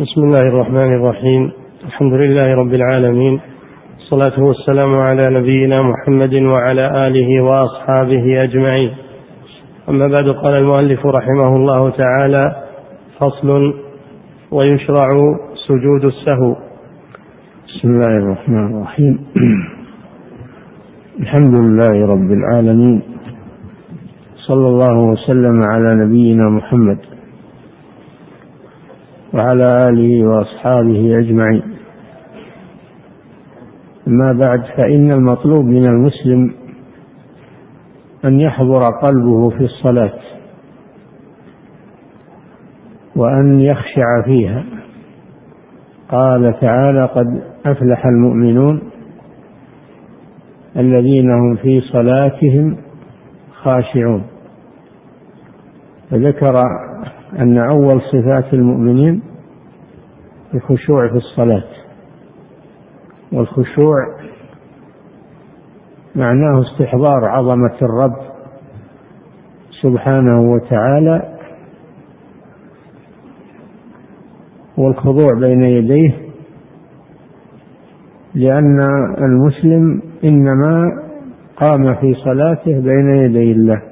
بسم الله الرحمن الرحيم. الحمد لله رب العالمين. والصلاة والسلام على نبينا محمد وعلى آله وأصحابه أجمعين. أما بعد قال المؤلف رحمه الله تعالى فصل ويشرع سجود السهو. بسم الله الرحمن الرحيم. الحمد لله رب العالمين. صلى الله وسلم على نبينا محمد. وعلى آله وأصحابه أجمعين. أما بعد فإن المطلوب من المسلم أن يحضر قلبه في الصلاة وأن يخشع فيها. قال تعالى قد أفلح المؤمنون الذين هم في صلاتهم خاشعون فذكر أن أول صفات المؤمنين الخشوع في الصلاة والخشوع معناه استحضار عظمة الرب سبحانه وتعالى والخضوع بين يديه لأن المسلم إنما قام في صلاته بين يدي الله.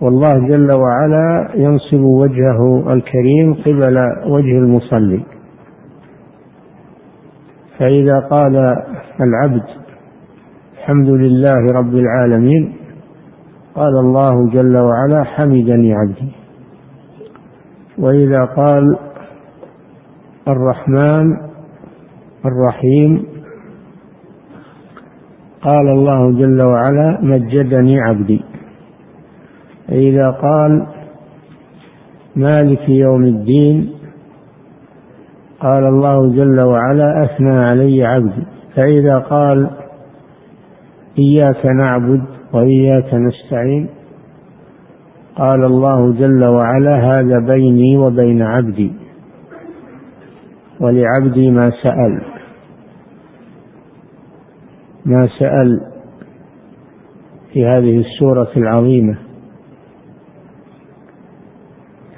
والله جل وعلا ينصب وجهه الكريم قبل وجه المصلي. فإذا قال العبد الحمد لله رب العالمين قال الله جل وعلا حمدني عبدي. وإذا قال الرحمن الرحيم قال الله جل وعلا مجدني عبدي. فإذا قال مالك يوم الدين قال الله جل وعلا أثنى علي عبدي. فإذا قال إياك نعبد وإياك نستعين قال الله جل وعلا هذا بيني وبين عبدي ولعبدي ما سأل. ما سأل في هذه السورة العظيمة.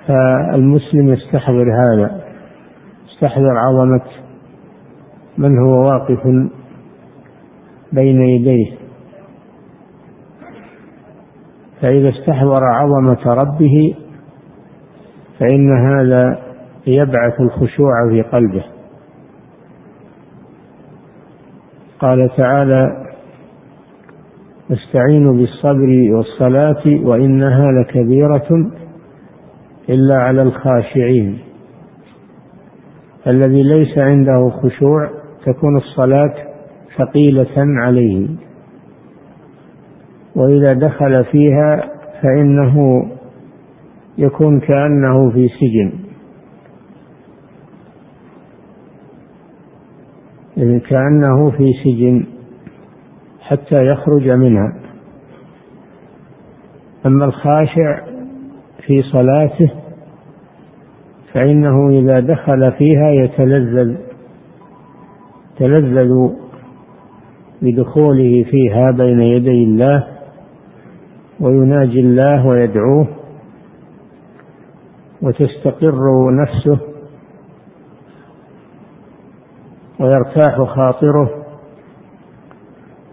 فالمسلم يستحضر هذا. يستحضر عظمة من هو واقف بين يديه. فإذا استحضر عظمة ربه فإن هذا يبعث الخشوع في قلبه. قال تعالى استعينوا بالصبر والصلاة وإنها لكبيرة إلا على الخاشعين. الذي ليس عنده خشوع تكون الصلاة ثقيلة عليه. وإذا دخل فيها فإنه يكون كأنه في سجن. كأنه في سجن حتى يخرج منها. أما الخاشع في صلاته فإنه إذا دخل فيها يتلذذ تلذذ بدخوله فيها بين يدي الله ويناجي الله ويدعوه وتستقر نفسه ويرتاح خاطره.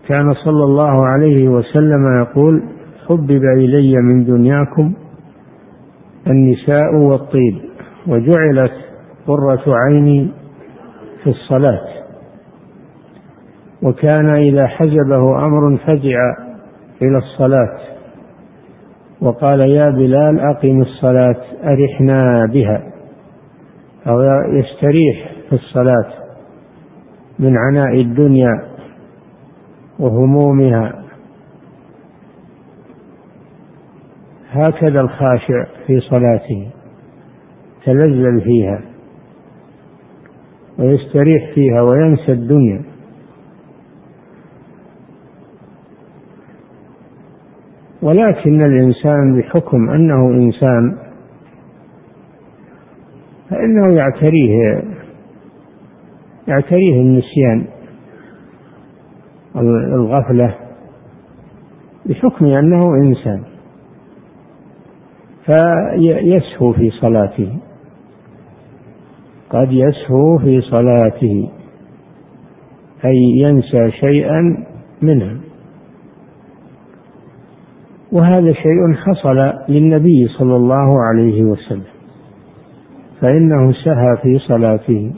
كان صلى الله عليه وسلم يقول حبب إلي من دنياكم النساء والطيب وجعلت قرة عيني في الصلاة. وكان إذا حجبه أمر فزع إلى الصلاة وقال يا بلال أقم الصلاة أرحنا بها. أو يستريح في الصلاة من عناء الدنيا وهمومها. هكذا الخاشع في صلاته يتلذذ فيها ويستريح فيها وينسى الدنيا. ولكن الإنسان بحكم أنه إنسان فإنه يعتريه يعتريه النسيان الغفلة بحكم أنه إنسان. فيسهو في صلاته. قد يسهو في صلاته. أي ينسى شيئا منها. وهذا شيء حصل للنبي صلى الله عليه وسلم. فإنه سهى في صلاته.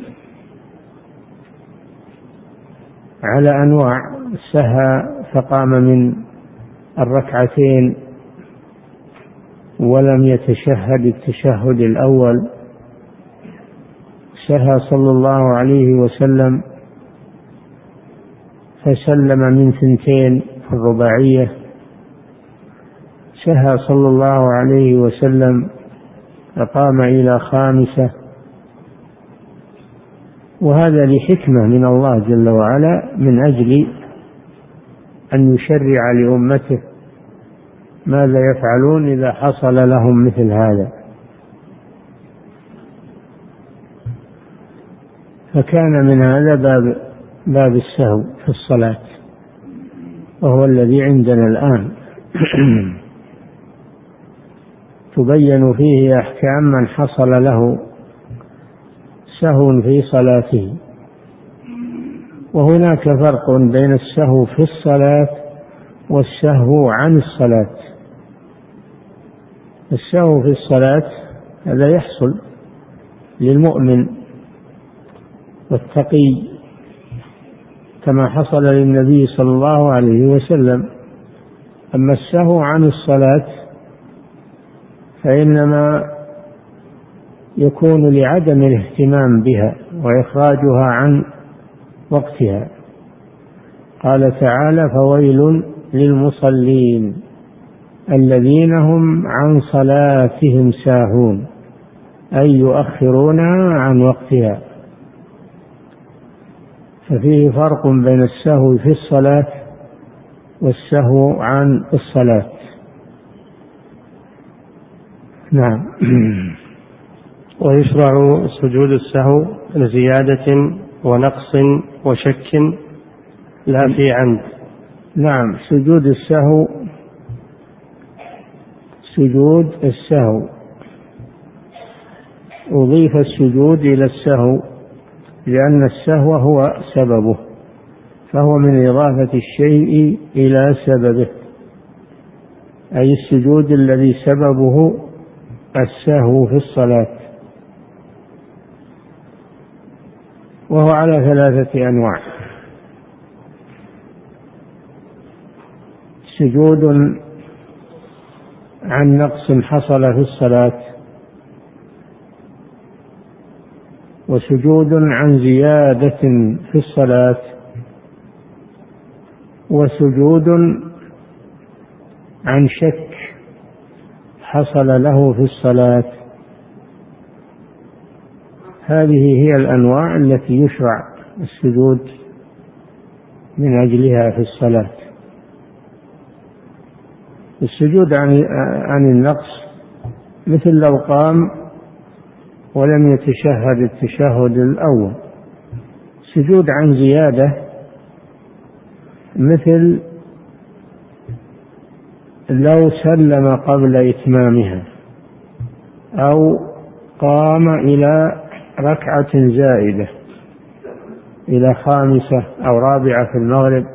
على أنواع سهى فقام من الركعتين ولم يتشهد التشهد الأول. سهى صلى الله عليه وسلم فسلم من ثنتين في الرباعية. سهى صلى الله عليه وسلم فقام إلى خامسة. وهذا لحكمة من الله جل وعلا من أجل أن يشرع لأمته ماذا يفعلون إذا حصل لهم مثل هذا؟ فكان من هذا باب باب السهو في الصلاة وهو الذي عندنا الآن. تبين فيه أحكام من حصل له سهو في صلاته. وهناك فرق بين السهو في الصلاة والسهو عن الصلاة. السهو في الصلاة هذا يحصل للمؤمن والتقي كما حصل للنبي صلى الله عليه وسلم. أما السهو عن الصلاة فإنما يكون لعدم الاهتمام بها وإخراجها عن وقتها. قال تعالى فويل للمصلين. الذين هم عن صلاتهم ساهون أي يؤخرونها عن وقتها. ففيه فرق بين السهو في الصلاة والسهو عن الصلاة. نعم. ويشرع سجود السهو لزيادة ونقص وشك لا في عمد نعم سجود السهو سجود السهو. أضيف السجود إلى السهو لأن السهو هو سببه فهو من إضافة الشيء إلى سببه. أي السجود الذي سببه السهو في الصلاة. وهو على ثلاثة أنواع. سجود عن نقص حصل في الصلاة وسجود عن زيادة في الصلاة وسجود عن شك حصل له في الصلاة. هذه هي الأنواع التي يشرع السجود من أجلها في الصلاة. السجود عن عن النقص مثل لو قام ولم يتشهد التشهد الأول. سجود عن زيادة مثل لو سلم قبل إتمامها أو قام إلى ركعة زائدة إلى خامسة أو رابعة في المغرب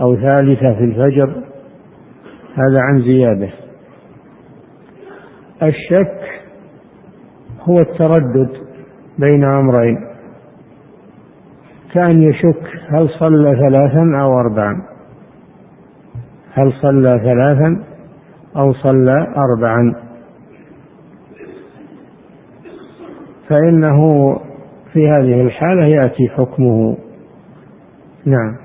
أو ثالثة في الفجر هذا عن زيادة. الشك هو التردد بين أمرين. كأن يشك هل صلى ثلاثا أو أربعا. هل صلى ثلاثا أو صلى أربعا. فإنه في هذه الحالة يأتي حكمه. نعم.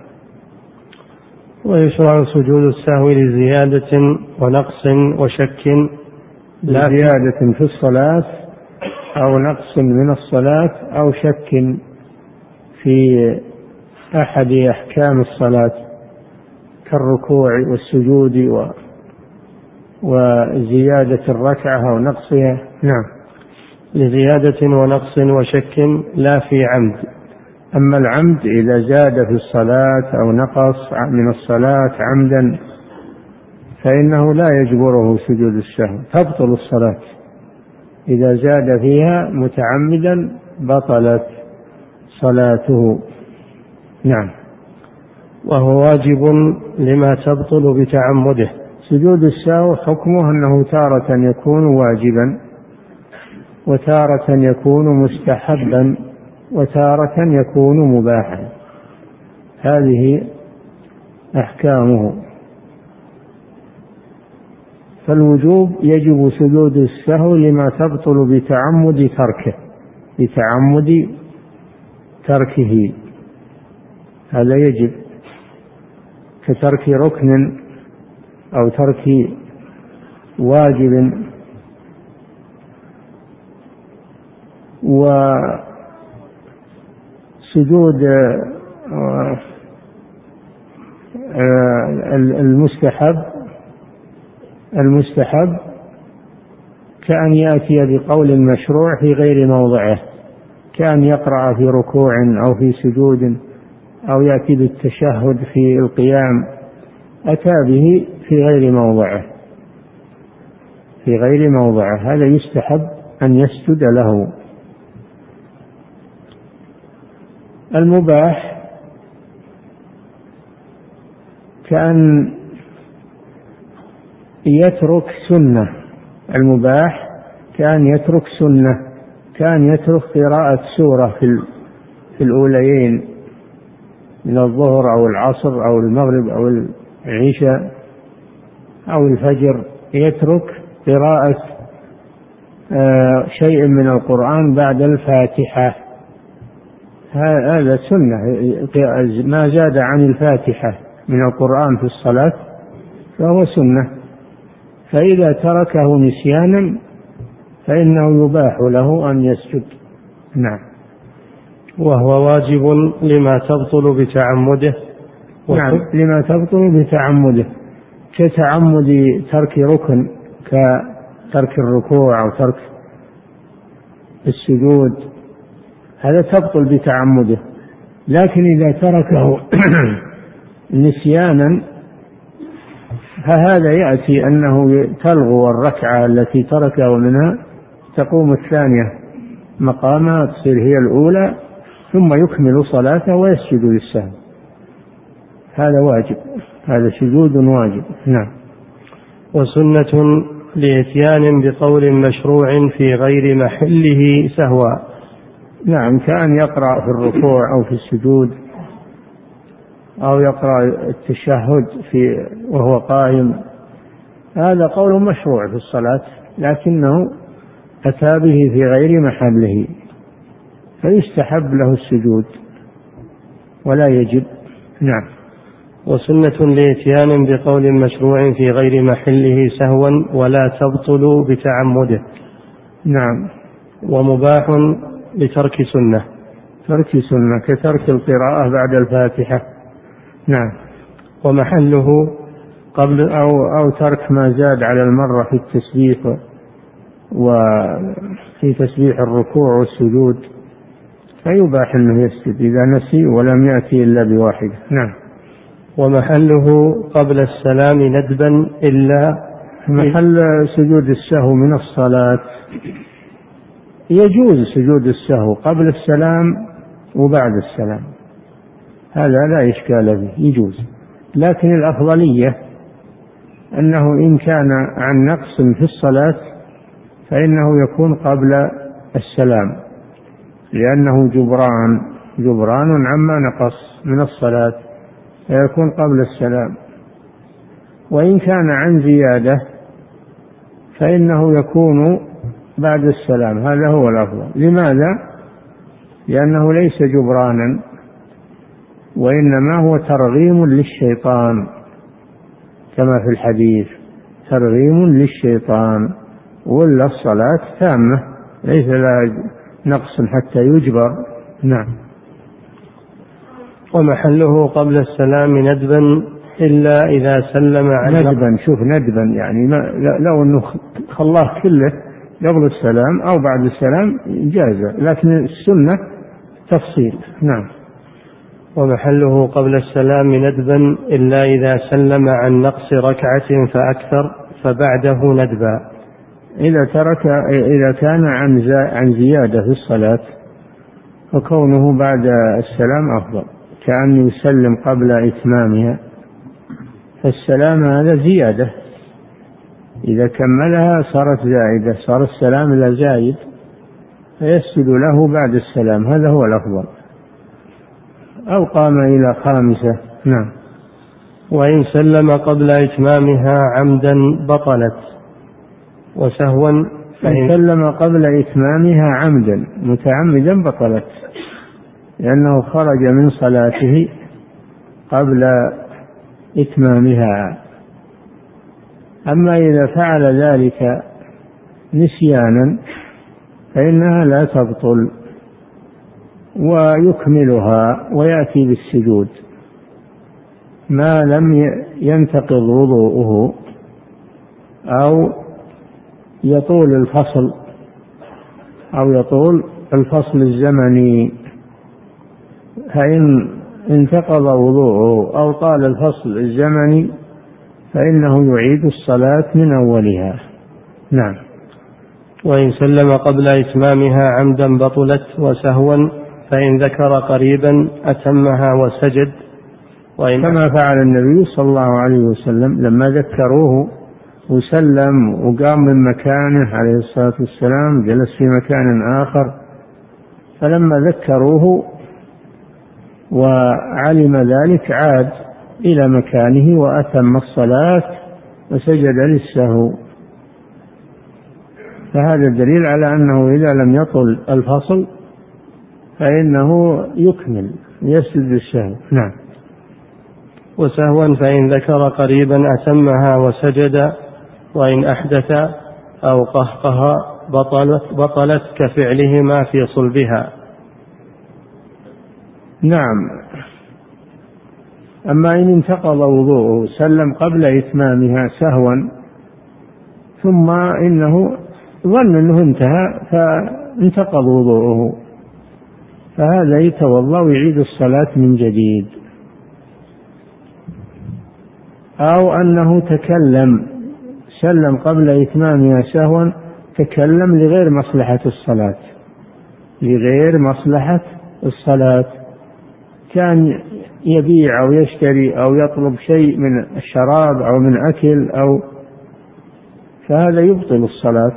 ويشرع سجود السهو لزيادة ونقص وشك. لا. زيادة في الصلاة أو نقص من الصلاة أو شك في أحد أحكام الصلاة كالركوع والسجود و وزيادة الركعة أو نقصها نعم. لزيادة ونقص وشك لا في عمد. أما العمد إذا زاد في الصلاة أو نقص من الصلاة عمدا فإنه لا يجبره سجود السهو تبطل الصلاة. إذا زاد فيها متعمدا بطلت صلاته. نعم. وهو واجب لما تبطل بتعمده. سجود السهو حكمه أنه تارة يكون واجبا وتارة يكون مستحبا. وتارة يكون مباحا. هذه أحكامه. فالوجوب يجب سجود السهو لما تبطل بتعمد تركه بتعمد تركه. هذا يجب. كترك ركن أو ترك واجب. وسجود آه، المستحب المستحب كأن يأتي بقول مشروع في غير موضعه كأن يقرأ في ركوع أو في سجود أو يأتي بالتشهد في القيام أتى به في غير موضعه. في غير موضعه هذا يستحب أن يسجد له. المباح كأن يترك سنة المباح كأن يترك سنة كأن يترك قراءة سورة في في الأوليين من الظهر أو العصر أو المغرب أو العشاء أو الفجر يترك قراءة آه، شيء من القرآن بعد الفاتحة. هذا سنة. ما زاد عن الفاتحة من القرآن في الصلاة فهو سنة. فإذا تركه نسيانا فإنه يباح له أن يسجد. نعم. وهو واجب لما تبطل بتعمده. نعم. لما تبطل بتعمده. كتعمد ترك ركن كترك الركوع أو ترك السجود. هذا تبطل بتعمده. لكن إذا تركه نسيانا فهذا يأتي أنه تلغو الركعة التي تركه منها تقوم الثانية مقامها تصير هي الأولى ثم يكمل صلاته ويسجد للسهو. هذا واجب هذا سجود واجب. نعم. وسنة لإتيان بقول مشروع في غير محله سهوا نعم كأن يقرأ في الركوع أو في السجود أو يقرأ التشهد في وهو قائم. هذا قول مشروع في الصلاة لكنه أتى به في غير محله فيستحب له السجود ولا يجب. نعم. وسنة لإتيان بقول مشروع في غير محله سهوا ولا تبطل بتعمده. نعم. ومباح لترك سنة. ترك سنة كترك القراءة بعد الفاتحة. نعم. ومحله قبل أو أو ترك ما زاد على المرة في التسبيح وفي تسبيح الركوع والسجود. فيباح أنه يسجد إذا نسي ولم يأتي إلا بواحدة. نعم. ومحله قبل السلام ندبا إلا محل سجود السهو من الصلاة. يجوز سجود السهو قبل السلام وبعد السلام. هذا لا إشكال فيه يجوز. لكن الأفضلية أنه إن كان عن نقص في الصلاة فإنه يكون قبل السلام لأنه جبران جبران عما نقص من الصلاة فيكون قبل السلام. وإن كان عن زيادة فإنه يكون بعد السلام هذا هو الأفضل. لماذا؟ لأنه ليس جبرانا وإنما هو ترغيم للشيطان كما في الحديث ترغيم للشيطان ولا الصلاة تامة ليس لها نقص حتى يجبر. نعم. ومحله قبل السلام ندبا إلا إذا سلم عن ندبا شوف ندبا يعني ما لو أنه خلاه كله قبل السلام أو بعد السلام جاز لكن السنة تفصيل. نعم. ومحله قبل السلام ندبا إلا إذا سلم عن نقص ركعة فأكثر فبعده ندبا. إذا ترك إذا كان عن عن زيادة في الصلاة وكونه بعد السلام أفضل. كأن يسلم قبل إتمامها. فالسلام هذا زيادة. إذا كملها صارت زائدة صار السلام لا زايد فيسجد له بعد السلام. هذا هو الأفضل. أو قام إلى خامسة. نعم. وإن سلم قبل إتمامها عمدا بطلت. وسهوا فإن سلم قبل إتمامها عمدا متعمدا بطلت. لأنه خرج من صلاته قبل إتمامها. أما إذا فعل ذلك نسيانا فإنها لا تبطل ويكملها ويأتي بالسجود. ما لم ينتقض وضوءه أو يطول الفصل أو يطول الفصل الزمني فإن انتقض وضوءه أو طال الفصل الزمني فإنه يعيد الصلاة من أولها. نعم. وإن سلم قبل إتمامها عمدا بطلت وسهوا فإن ذكر قريبا أتمها وسجد. وإن كما فعل النبي صلى الله عليه وسلم لما ذكروه. وسلم وقام من مكانه عليه الصلاة والسلام جلس في مكان آخر. فلما ذكروه وعلم ذلك عاد. إلى مكانه وأتم الصلاة وسجد للسهو. فهذا دليل على أنه إذا لم يطل الفصل فإنه يكمل يسجد للسهو. نعم. وسهوا فإن ذكر قريبا أتمها وسجد وإن أحدث أو قهقها بطلت, بطلت كفعلهما في صلبها. نعم. أما إن انتقض وضوءه سلم قبل إتمامها سهوا ثم إنه ظن أنه انتهى فانتقض وضوءه. فهذا يتوضأ ويعيد الصلاة من جديد. أو أنه تكلم سلم قبل إتمامها سهوا تكلم لغير مصلحة الصلاة. لغير مصلحة الصلاة. كان يبيع أو يشتري أو يطلب شيء من الشراب أو من أكل أو فهذا يبطل الصلاة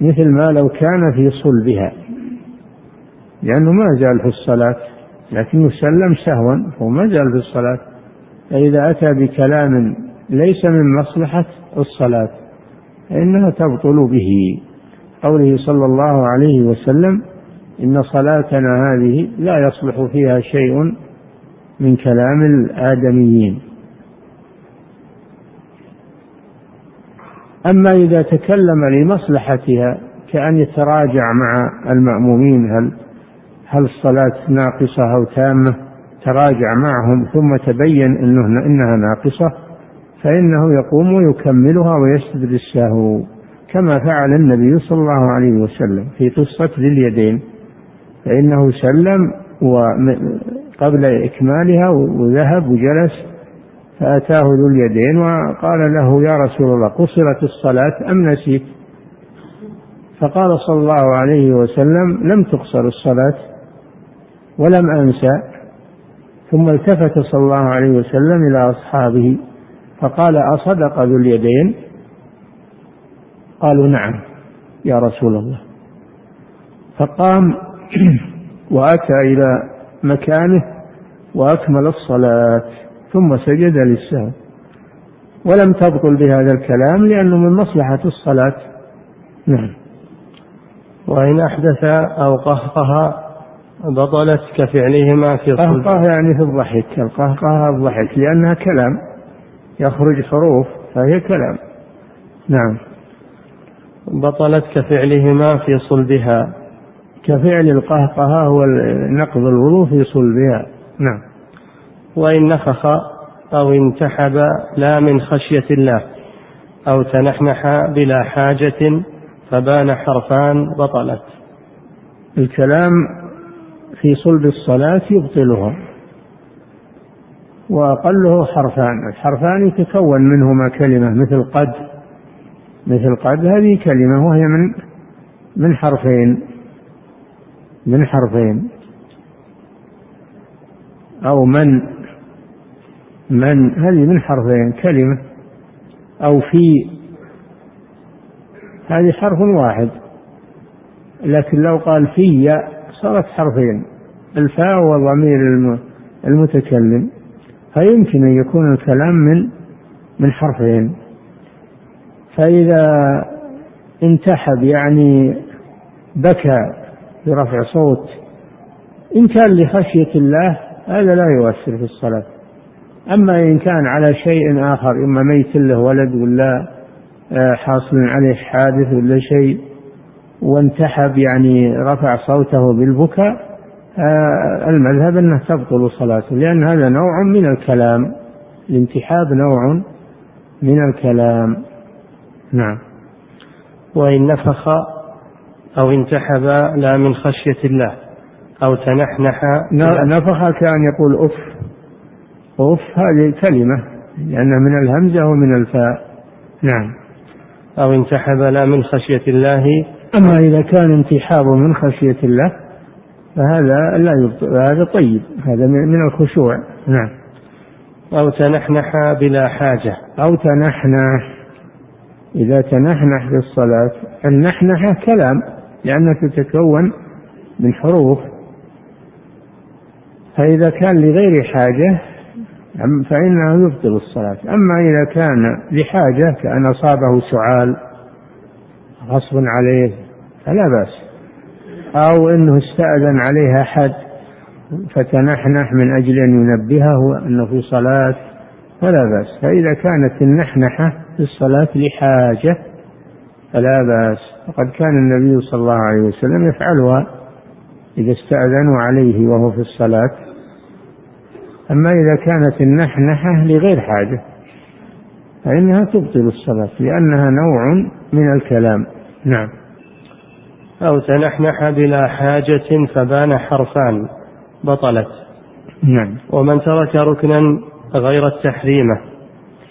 مثل ما لو كان في صلبها لأنه ما زال في الصلاة لكنه سلم سهوا هو ما زال في الصلاة. فإذا أتى بكلام ليس من مصلحة الصلاة فإنها تبطل به. قوله صلى الله عليه وسلم إن صلاتنا هذه لا يصلح فيها شيء من كلام الآدميين. أما إذا تكلم لمصلحتها كأن يتراجع مع المأمومين هل هل الصلاة ناقصة أو تامة تراجع معهم ثم تبين أنه إنها ناقصة فإنه يقوم ويكملها ويسجد كما فعل النبي صلى الله عليه وسلم في قصة ذي اليدين. فإنه سلم قبل إكمالها وذهب وجلس فأتاه ذو اليدين وقال له يا رسول الله قصرت الصلاة أم نسيت؟ فقال صلى الله عليه وسلم لم تقصر الصلاة ولم أنسى ثم التفت صلى الله عليه وسلم إلى أصحابه فقال أصدق ذو اليدين؟ قالوا نعم يا رسول الله. فقام وأتى إلى مكانه وأكمل الصلاة ثم سجد للسهو. ولم تبطل بهذا الكلام لأنه من مصلحة الصلاة. نعم. وإن أحدث أو قهقه بطلت كفعلهما في قهقه يعني في الضحك. القهقه الضحك لأنها كلام. يخرج حروف فهي كلام. نعم. بطلت كفعلهما في صلبها. كفعل القهقهة هو نقض الوضوء في صلبها. نعم. وإن نفخ أو انتحب لا من خشية الله أو تنحنح بلا حاجة فبان حرفان بطلت. الكلام في صلب الصلاة يبطلها وأقله حرفان. الحرفان يتكون منهما كلمة مثل قد. مثل قد هذه كلمة وهي من من حرفين. من حرفين. أو من من هذه من حرفين كلمة. أو في هذه حرف واحد. لكن لو قال في صارت حرفين. الفاء وضمير المتكلم. فيمكن أن يكون الكلام من من حرفين. فإذا انتحب يعني بكى برفع صوت. إن كان لخشية الله هذا لا يؤثر في الصلاة. أما إن كان على شيء آخر إما ميت له ولد ولا آه، حاصل عليه حادث ولا شيء وانتحب يعني رفع صوته بالبكاء آه، المذهب أنه تبطل صلاته لأن هذا نوع من الكلام. الانتحاب نوع من الكلام. نعم. وإن نفخ أو انتحب لا من خشية الله أو تنحنح نفخ كان يقول أف أف هذه كلمة لأنها من الهمزة ومن الفاء. نعم. أو انتحب لا من خشية الله. أما إذا كان انتحاب من خشية الله فهذا لا يبطل هذا طيب هذا من الخشوع. نعم. أو تنحنح بلا حاجة. أو تنحنح. إذا تنحنح في الصلاة النحنحة كلام. لأنها تتكون من حروف. فإذا كان لغير حاجة فإنه يبطل الصلاة. أما إذا كان لحاجة كأن أصابه سعال غصب عليه فلا بأس. أو أنه استأذن عليها أحد فتنحنح من أجل أن ينبهه أنه في صلاة فلا بأس. فإذا كانت النحنحة في الصلاة لحاجة فلا بأس. وقد كان النبي صلى الله عليه وسلم يفعلها إذا استأذنوا عليه وهو في الصلاة. أما إذا كانت النحنحة لغير حاجة فإنها تبطل الصلاة لأنها نوع من الكلام. نعم. أو تنحنح بلا حاجة فبان حرفان بطلت. نعم. ومن ترك ركنا غير التحريمة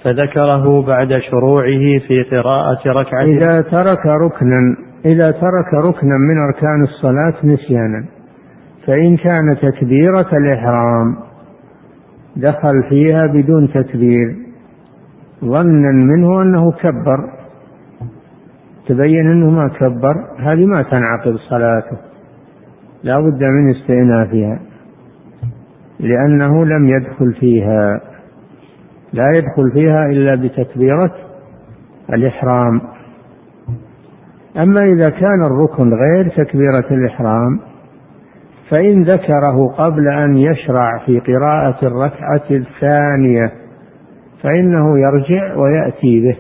فذكره بعد شروعه في قراءة ركعة. إذا ترك ركنا إذا ترك ركنا من أركان الصلاة نسيانا فإن كان تكبيرة الإحرام دخل فيها بدون تكبير ظنا منه أنه كبر تبين أنه ما كبر هذه ما تنعقد صلاته لا بد من استئنافها لأنه لم يدخل فيها. لا يدخل فيها إلا بتكبيرة الإحرام. أما إذا كان الركن غير تكبيرة الإحرام فإن ذكره قبل أن يشرع في قراءة الركعة الثانية فإنه يرجع ويأتي به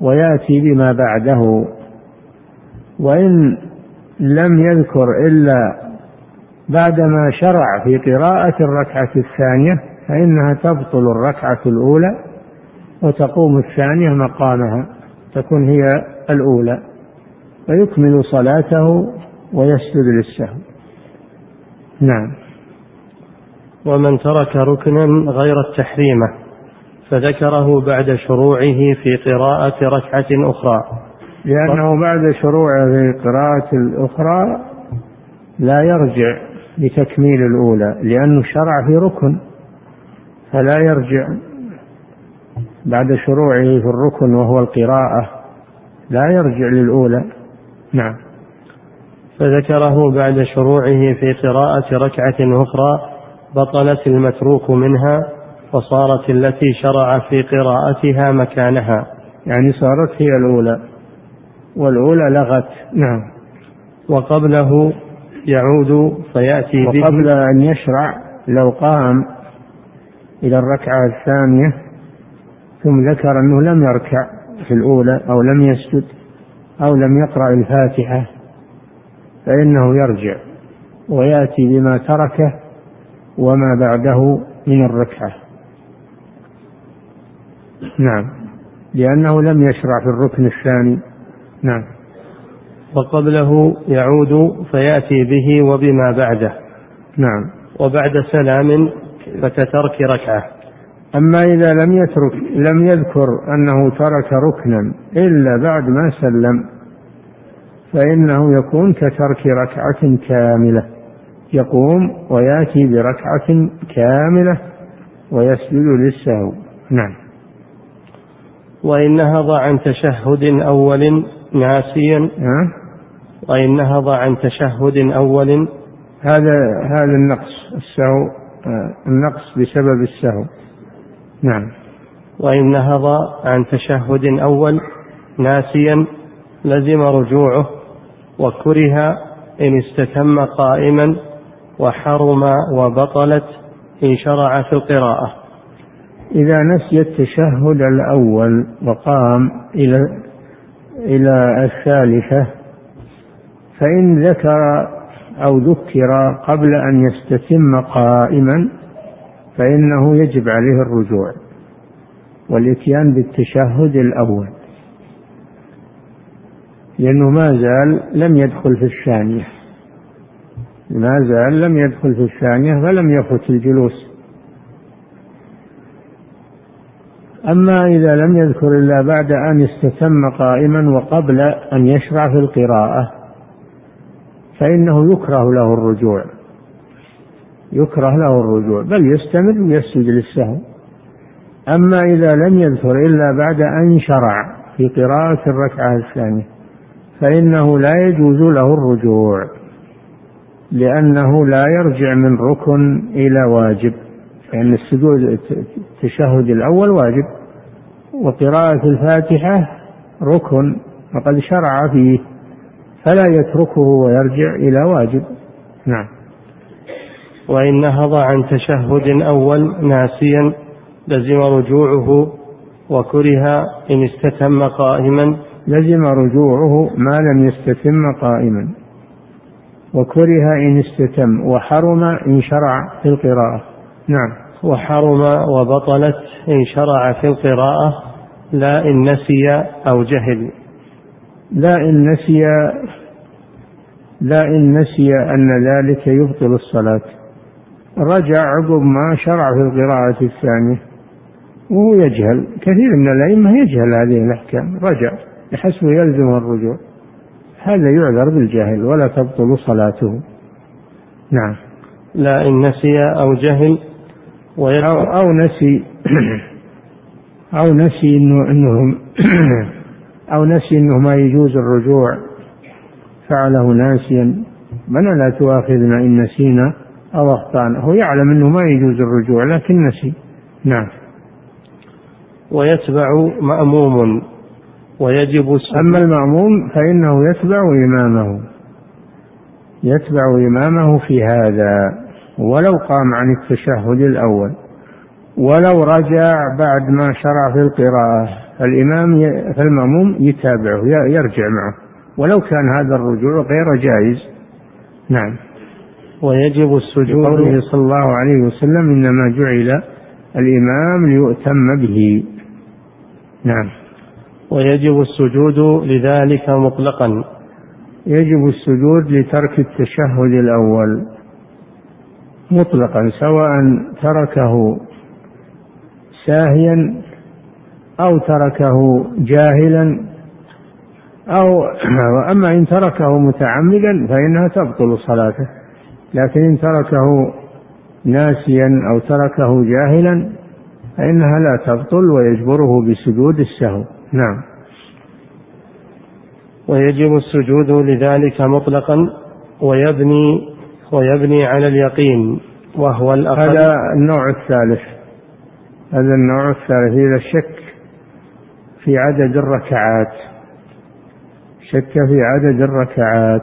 ويأتي بما بعده. وإن لم يذكر إلا بعدما شرع في قراءة الركعة الثانية فإنها تبطل الركعة الأولى وتقوم الثانية مقامها تكون هي الأولى فيكمل صلاته ويسجد للسهو. نعم. ومن ترك ركنا غير التحريمة فذكره بعد شروعه في قراءة ركعة أخرى. لأنه بعد شروعه في قراءة الأخرى لا يرجع لتكميل الأولى لأنه شرع في ركن. فلا يرجع بعد شروعه في الركن وهو القراءة. لا يرجع للأولى. نعم. فذكره بعد شروعه في قراءة ركعة أخرى بطلت المتروك منها وصارت التي شرع في قراءتها مكانها. يعني صارت هي الأولى. والأولى لغت. نعم. وقبله يعود فيأتي وقبل أن يشرع لو قام إلى الركعة الثانية ثم ذكر أنه لم يركع في الأولى أو لم يسجد أو لم يقرأ الفاتحة فإنه يرجع ويأتي بما تركه وما بعده من الركعة. نعم. لأنه لم يشرع في الركن الثاني. نعم. وقبله يعود فيأتي به وبما بعده. نعم. وبعد سلام فتترك ركعة. أما إذا لم يترك لم يذكر أنه ترك ركنا إلا بعد ما سلم فإنه يكون كترك ركعة كاملة. يقوم ويأتي بركعة كاملة ويسجد للسهو. نعم. وإن نهض عن تشهد أول ناسيا ها؟ وإن نهض عن تشهد أول هذا هذا النقص السهو. النقص بسبب السهو نعم. وإن نهض عن تشهد أول ناسيا لزم رجوعه وكره إن استتم قائما وحرم وبطلت إن شرع في القراءة. إذا نسي التشهد الأول وقام إلى إلى الثالثة فإن ذكر أو ذكر قبل أن يستتم قائما فإنه يجب عليه الرجوع والإتيان بالتشهد الأول. لأنه ما زال لم يدخل في الثانية. ما زال لم يدخل في الثانية فلم يفت الجلوس. أما إذا لم يذكر إلا بعد أن استتم قائما وقبل أن يشرع في القراءة فإنه يكره له الرجوع. يكره له الرجوع بل يستمر ويسجد للسهو. أما إذا لم يذكر إلا بعد أن شرع في قراءة الركعة الثانية فإنه لا يجوز له الرجوع لأنه لا يرجع من ركن إلى واجب. لأن يعني السجود التشهد الأول واجب وقراءة الفاتحة ركن وقد شرع فيه. فلا يتركه ويرجع إلى واجب. نعم. وإن نهض عن تشهد أول ناسيا لزم رجوعه وكره إن استتم قائما. لزم رجوعه ما لم يستتم قائما. وكره إن استتم وحرم إن شرع في القراءة. نعم. وحرم وبطلت إن شرع في القراءة لا إن نسي أو جهل. لا إن نسي لا إن نسي أن ذلك يبطل الصلاة. رجع عقب ما شرع في القراءة الثانية وهو يجهل. كثير من الأئمة يجهل هذه الأحكام. رجع بحسبه يلزم الرجوع. هذا يعذر بالجهل ولا تبطل صلاته. نعم. لا إن نسي أو جهل أو, أو نسي أو نسي إنه إنه أو نسي إنه ما يجوز الرجوع. فعله ناسيا. من لا تؤاخذنا إن نسينا أو أخطأنا؟ هو يعلم أنه ما يجوز الرجوع لكن نسي. نعم. ويتبع مأموم. ويجب أما المأموم فإنه يتبع إمامه. يتبع إمامه في هذا. ولو قام عن التشهد الأول. ولو رجع بعد ما شرع في القراءة. الإمام فالمأموم يتابعه يرجع معه. ولو كان هذا الرجوع غير جائز. نعم. ويجب السجود قوله صلى الله عليه وسلم إنما جعل الإمام ليؤتم به. نعم. ويجب السجود لذلك مطلقا. يجب السجود لترك التشهد الأول. مطلقا سواء تركه ساهيا أو تركه جاهلا أو أما إن تركه متعمدا فإنها تبطل صلاته. لكن إن تركه ناسيا أو تركه جاهلا فإنها لا تبطل ويجبره بسجود السهو. نعم. ويجب السجود لذلك مطلقا ويبني ويبني على اليقين وهو الأقل. هذا النوع الثالث. هذا النوع الثالث. إذا شك في عدد الركعات. شك في عدد الركعات.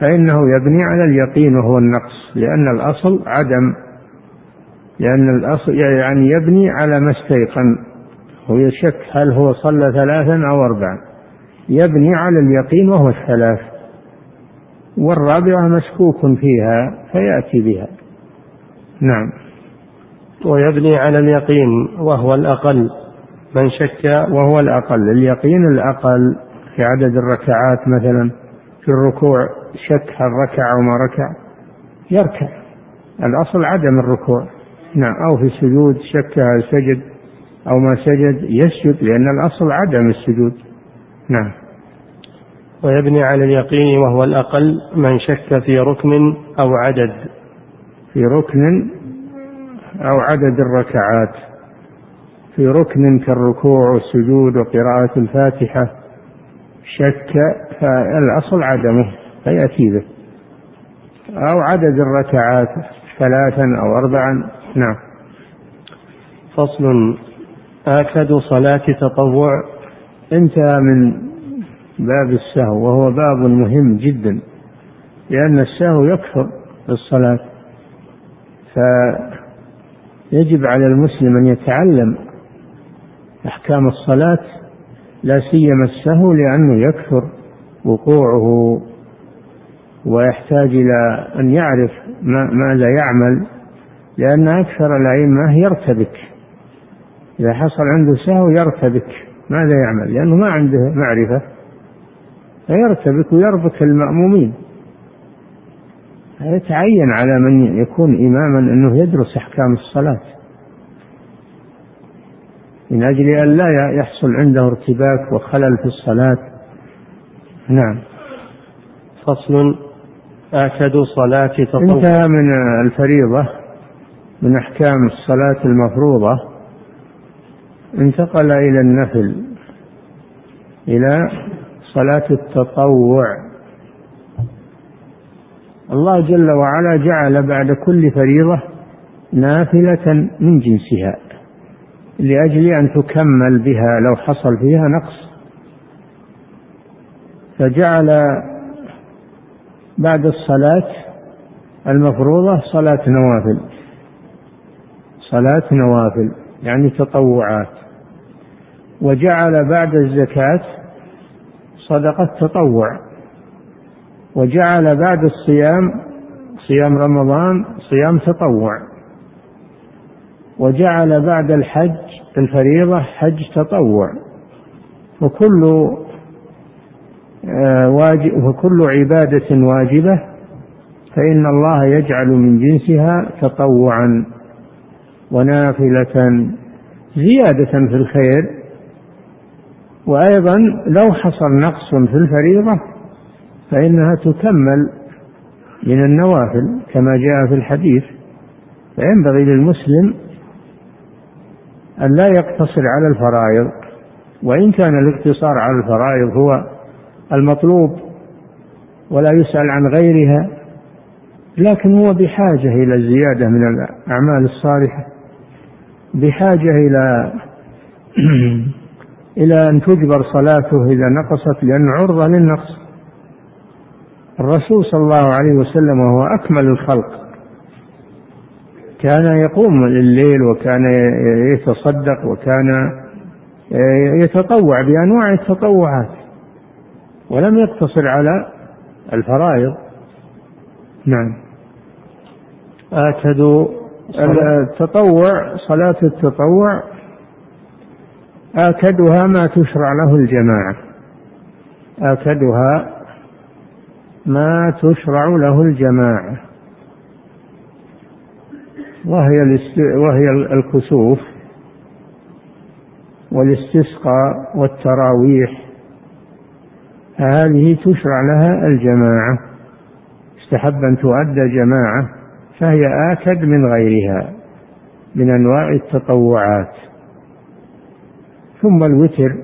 فإنه يبني على اليقين وهو النقص لأن الأصل عدم. لأن الأصل يعني يبني على ما استيقن. ويشك هل هو صلى ثلاثا أو أربعا. يبني على اليقين وهو الثلاث. والرابعة مشكوك فيها فيأتي بها. نعم. ويبني على اليقين وهو الأقل. من شك وهو الأقل اليقين الأقل في عدد الركعات مثلا في الركوع شك هل ركع أو ما ركع؟ يركع. الأصل عدم الركوع. نعم. أو في السجود شك هل سجد أو ما سجد يسجد لأن الأصل عدم السجود. نعم. ويبني على اليقين وهو الأقل من شك في ركن أو عدد. في ركن أو عدد الركعات. في ركن كالركوع والسجود وقراءة الفاتحة شك فالأصل عدمه فيأتي به. أو عدد الركعات ثلاثا أو أربعا نعم. فصل آكد صلاة تطوع. انتهى من باب السهو وهو باب مهم جدا لأن السهو يكثر في الصلاة فيجب على المسلم أن يتعلم أحكام الصلاة لا سيما السهو لأنه يكثر وقوعه ويحتاج إلى أن يعرف ماذا يعمل لأن أكثر الأئمة يرتبك. إذا حصل عنده سهو يرتبك ماذا يعمل لأنه ما عنده معرفة فيرتبك ويربك المأمومين. يتعين على من يكون إماما أنه يدرس أحكام الصلاة. من أجل أن لا يحصل عنده ارتباك وخلل في الصلاة. نعم. فصل. آكد صلاة تطوع. انتهى من الفريضة من أحكام الصلاة المفروضة. انتقل إلى النفل إلى صلاة التطوع. الله جل وعلا جعل بعد كل فريضة نافلة من جنسها. لأجل أن تكمل بها لو حصل فيها نقص. فجعل بعد الصلاة المفروضة صلاة نوافل. صلاة نوافل يعني تطوعات. وجعل بعد الزكاة صدقة تطوع. وجعل بعد الصيام صيام رمضان صيام تطوع. وجعل بعد الحج الفريضة حج تطوع وكل آه، واجب وكل عبادة واجبة فإن الله يجعل من جنسها تطوعا ونافلة زيادة في الخير. وأيضا لو حصل نقص في الفريضة فإنها تكمل من النوافل كما جاء في الحديث. فينبغي للمسلم أن لا يقتصر على الفرائض وإن كان الاقتصار على الفرائض هو المطلوب ولا يسأل عن غيرها لكن هو بحاجة إلى الزيادة من الأعمال الصالحة بحاجة إلى إلى أن تجبر صلاته إذا نقصت لأن عرضة للنقص. الرسول صلى الله عليه وسلم وهو أكمل الخلق كان يقوم الليل وكان يتصدق وكان يتطوع بأنواع التطوعات ولم يقتصر على الفرائض. نعم. آكدوا التطوع صلاة التطوع آكدها ما تشرع له الجماعة. آكدها ما تشرع له الجماعة. وهي وهي الكسوف والاستسقاء والتراويح. هذه تشرع لها الجماعة. استحب أن تؤدى جماعة فهي آكد من غيرها من أنواع التطوعات. ثم الوتر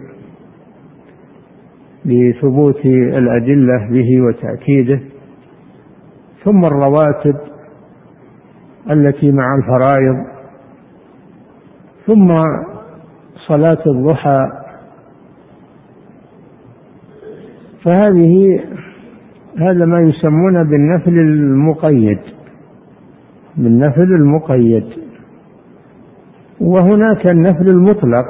لثبوت الأدلة به وتأكيده. ثم الرواتب التي مع الفرائض ثم صلاة الضحى. فهذه هذا ما يسمونه بالنفل المقيد بالنفل المقيد. وهناك النفل المطلق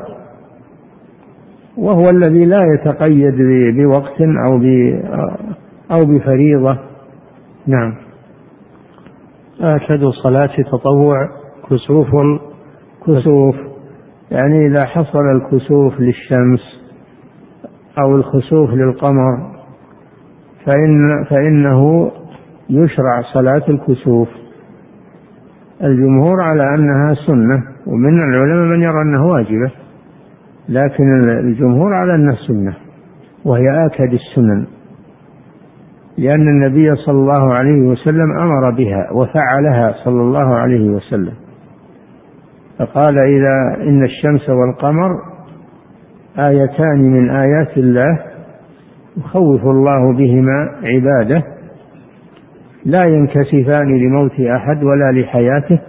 وهو الذي لا يتقيد بوقت أو أو بفريضة. نعم. آكد صلاة تطوع كسوف كسوف. يعني إذا حصل الكسوف للشمس أو الخسوف للقمر فإن فإنه يشرع صلاة الكسوف. الجمهور على أنها سنة ومن العلماء من يرى أنها واجبة لكن الجمهور على أنها سنة وهي آكد السنن. لأن النبي صلى الله عليه وسلم أمر بها وفعلها صلى الله عليه وسلم. فقال إذا إن الشمس والقمر آيتان من آيات الله يخوف الله بهما عباده لا ينكسفان لموت أحد ولا لحياته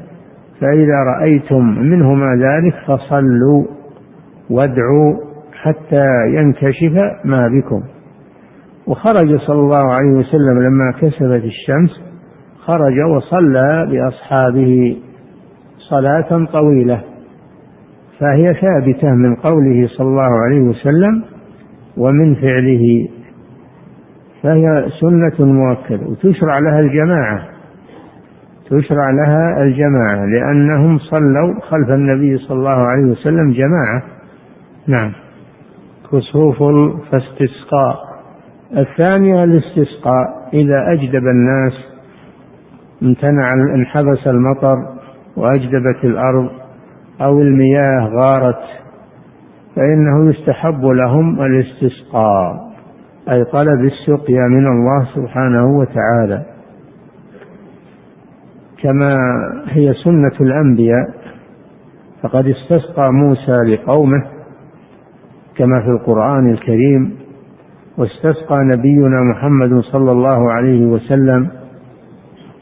فإذا رأيتم منهما ذلك فصلوا وادعوا حتى ينكشف ما بكم. وخرج صلى الله عليه وسلم لما كسفت الشمس خرج وصلى بأصحابه صلاة طويلة. فهي ثابتة من قوله صلى الله عليه وسلم ومن فعله. فهي سنة مؤكدة وتشرع لها الجماعة. تشرع لها الجماعة لأنهم صلوا خلف النبي صلى الله عليه وسلم جماعة. نعم. كسوف فاستسقاء. الثانية الاستسقاء إذا أجدب الناس امتنع انحبس المطر وأجدبت الأرض أو المياه غارت فإنه يستحب لهم الاستسقاء أي طلب السقيا من الله سبحانه وتعالى. كما هي سنة الأنبياء فقد استسقى موسى لقومه كما في القرآن الكريم واستسقى نبينا محمد صلى الله عليه وسلم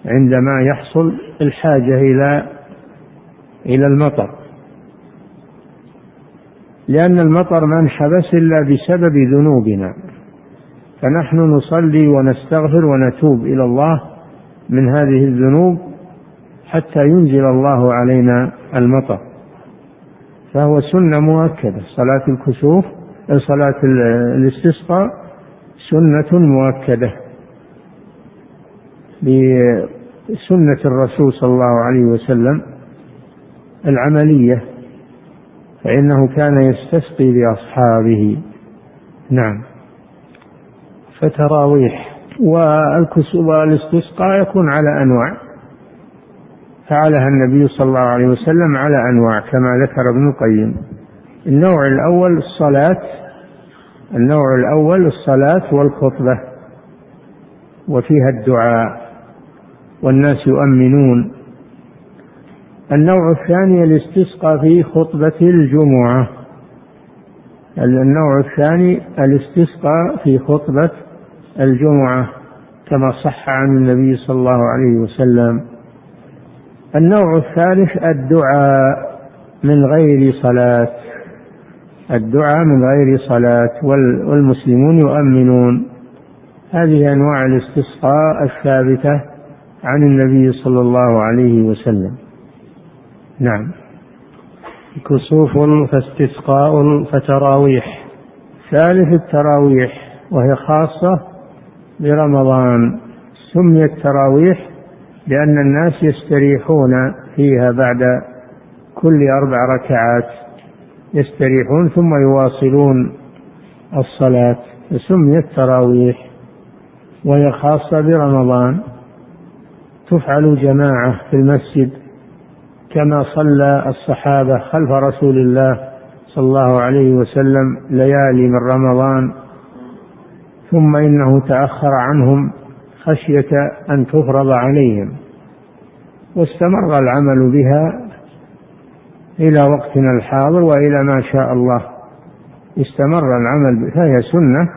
عندما يحصل الحاجة إلى إلى المطر. لأن المطر ما انحبس إلا بسبب ذنوبنا. فنحن نصلي ونستغفر ونتوب إلى الله من هذه الذنوب حتى ينزل الله علينا المطر. فهو سنة مؤكدة. صلاة الكسوف صلاة الاستسقاء سنة مؤكدة بسنة الرسول صلى الله عليه وسلم العملية فإنه كان يستسقي لأصحابه. نعم. فتراويح. والاستسقاء يكون على أنواع. فعلها النبي صلى الله عليه وسلم على أنواع كما ذكر ابن القيم. النوع الأول الصلاة النوع الأول الصلاة والخطبة وفيها الدعاء والناس يؤمنون. النوع الثاني الاستسقى في خطبة الجمعة. النوع الثاني الاستسقاء في خطبة الجمعة كما صح عن النبي صلى الله عليه وسلم. النوع الثالث الدعاء من غير صلاة. الدعاء من غير صلاة والمسلمون يؤمنون. هذه أنواع الاستسقاء الثابتة عن النبي صلى الله عليه وسلم. نعم. كسوف فاستسقاء فتراويح. ثالث التراويح وهي خاصة برمضان. سميت تراويح لأن الناس يستريحون فيها بعد كل أربع ركعات. يستريحون ثم يواصلون الصلاة فسميت تراويح وهي خاصة برمضان. تفعل جماعة في المسجد كما صلى الصحابة خلف رسول الله صلى الله عليه وسلم ليالي من رمضان. ثم إنه تأخر عنهم خشية أن تفرض عليهم. واستمر العمل بها إلى وقتنا الحاضر وإلى ما شاء الله. استمر العمل فهي سنة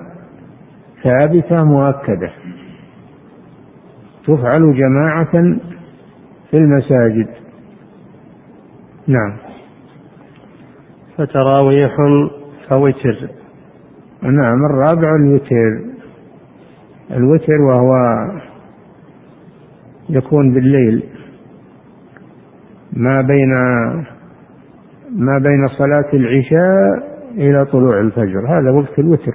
ثابتة مؤكدة. تفعل جماعة في المساجد. نعم. فتراويح فوتر نعم الرابع الوتر. الوتر وهو يكون بالليل. ما بين ما بين صلاة العشاء إلى طلوع الفجر. هذا وقت الوتر.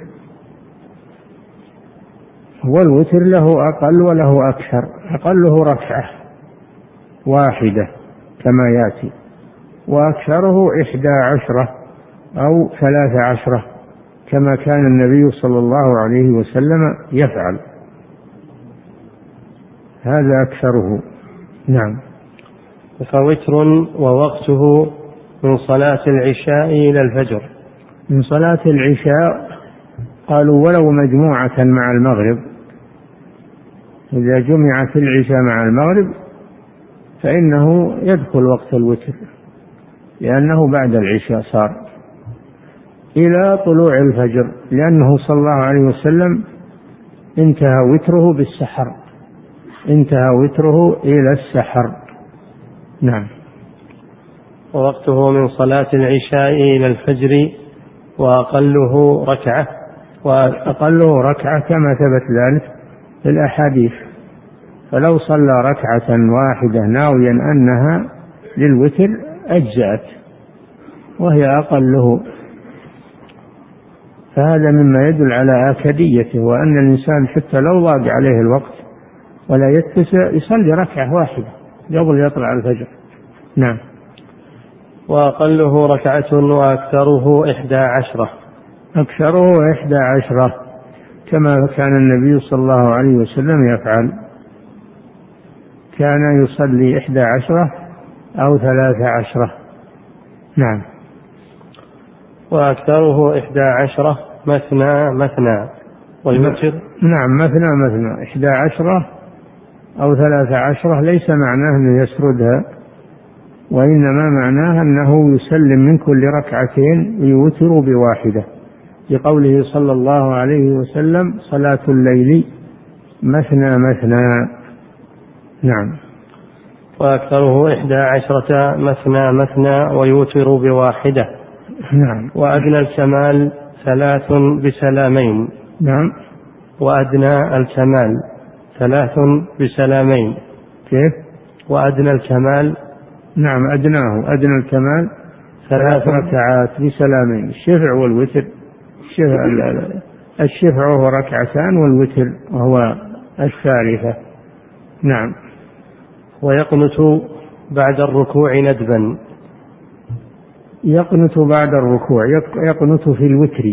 والوتر له أقل وله أكثر. أقله ركعة واحدة كما يأتي وأكثره إحدى عشرة أو ثلاث عشرة كما كان النبي صلى الله عليه وسلم يفعل. هذا أكثره. نعم. فوتر ووقته من صلاة العشاء إلى الفجر. من صلاة العشاء قالوا ولو مجموعة مع المغرب إذا جمعت العشاء مع المغرب فإنه يدخل وقت الوتر لأنه بعد العشاء صار إلى طلوع الفجر لأنه صلى الله عليه وسلم انتهى وتره بالسحر انتهى وتره إلى السحر. نعم. ووقته من صلاة العشاء إلى الفجر وأقله ركعة وأقله ركعة كما ثبت ذلك في الأحاديث. فلو صلى ركعة واحدة ناويا أنها للوتر أجزأت وهي أقله. فهذا مما يدل على آكديته وأن الإنسان حتى لو ضاق عليه الوقت ولا يتسع يصلي ركعة واحدة قبل يطلع الفجر. نعم. وأقله ركعة وأكثره إحدى عشرة. أكثره إحدى عشرة كما كان النبي صلى الله عليه وسلم يفعل. كان يصلي إحدى عشرة أو ثلاث عشرة. نعم. وأكثره إحدى عشرة مثنى مثنى. والوتر نعم مثنى مثنى. إحدى عشرة أو ثلاث عشرة ليس معناه أنه يسردها. وإنما معناه أنه يسلم من كل ركعتين ويوتر بواحدة. لقوله صلى الله عليه وسلم صلاة الليل مثنى مثنى. نعم. وأكثره إحدى عشرة مثنى مثنى ويوتر بواحدة. نعم. وأدنى الكمال ثلاث بسلامين. نعم. وأدنى الكمال ثلاث بسلامين. كيف؟ وأدنى الكمال نعم أدناه أدنى الكمال. ثلاث ركعات بسلامين الشفع والوتر. الشفع, الشفع وهو ركعتان والوتر وهو الثالثة. نعم. ويقنت بعد الركوع ندبا. يقنت بعد الركوع يقنت في الوتر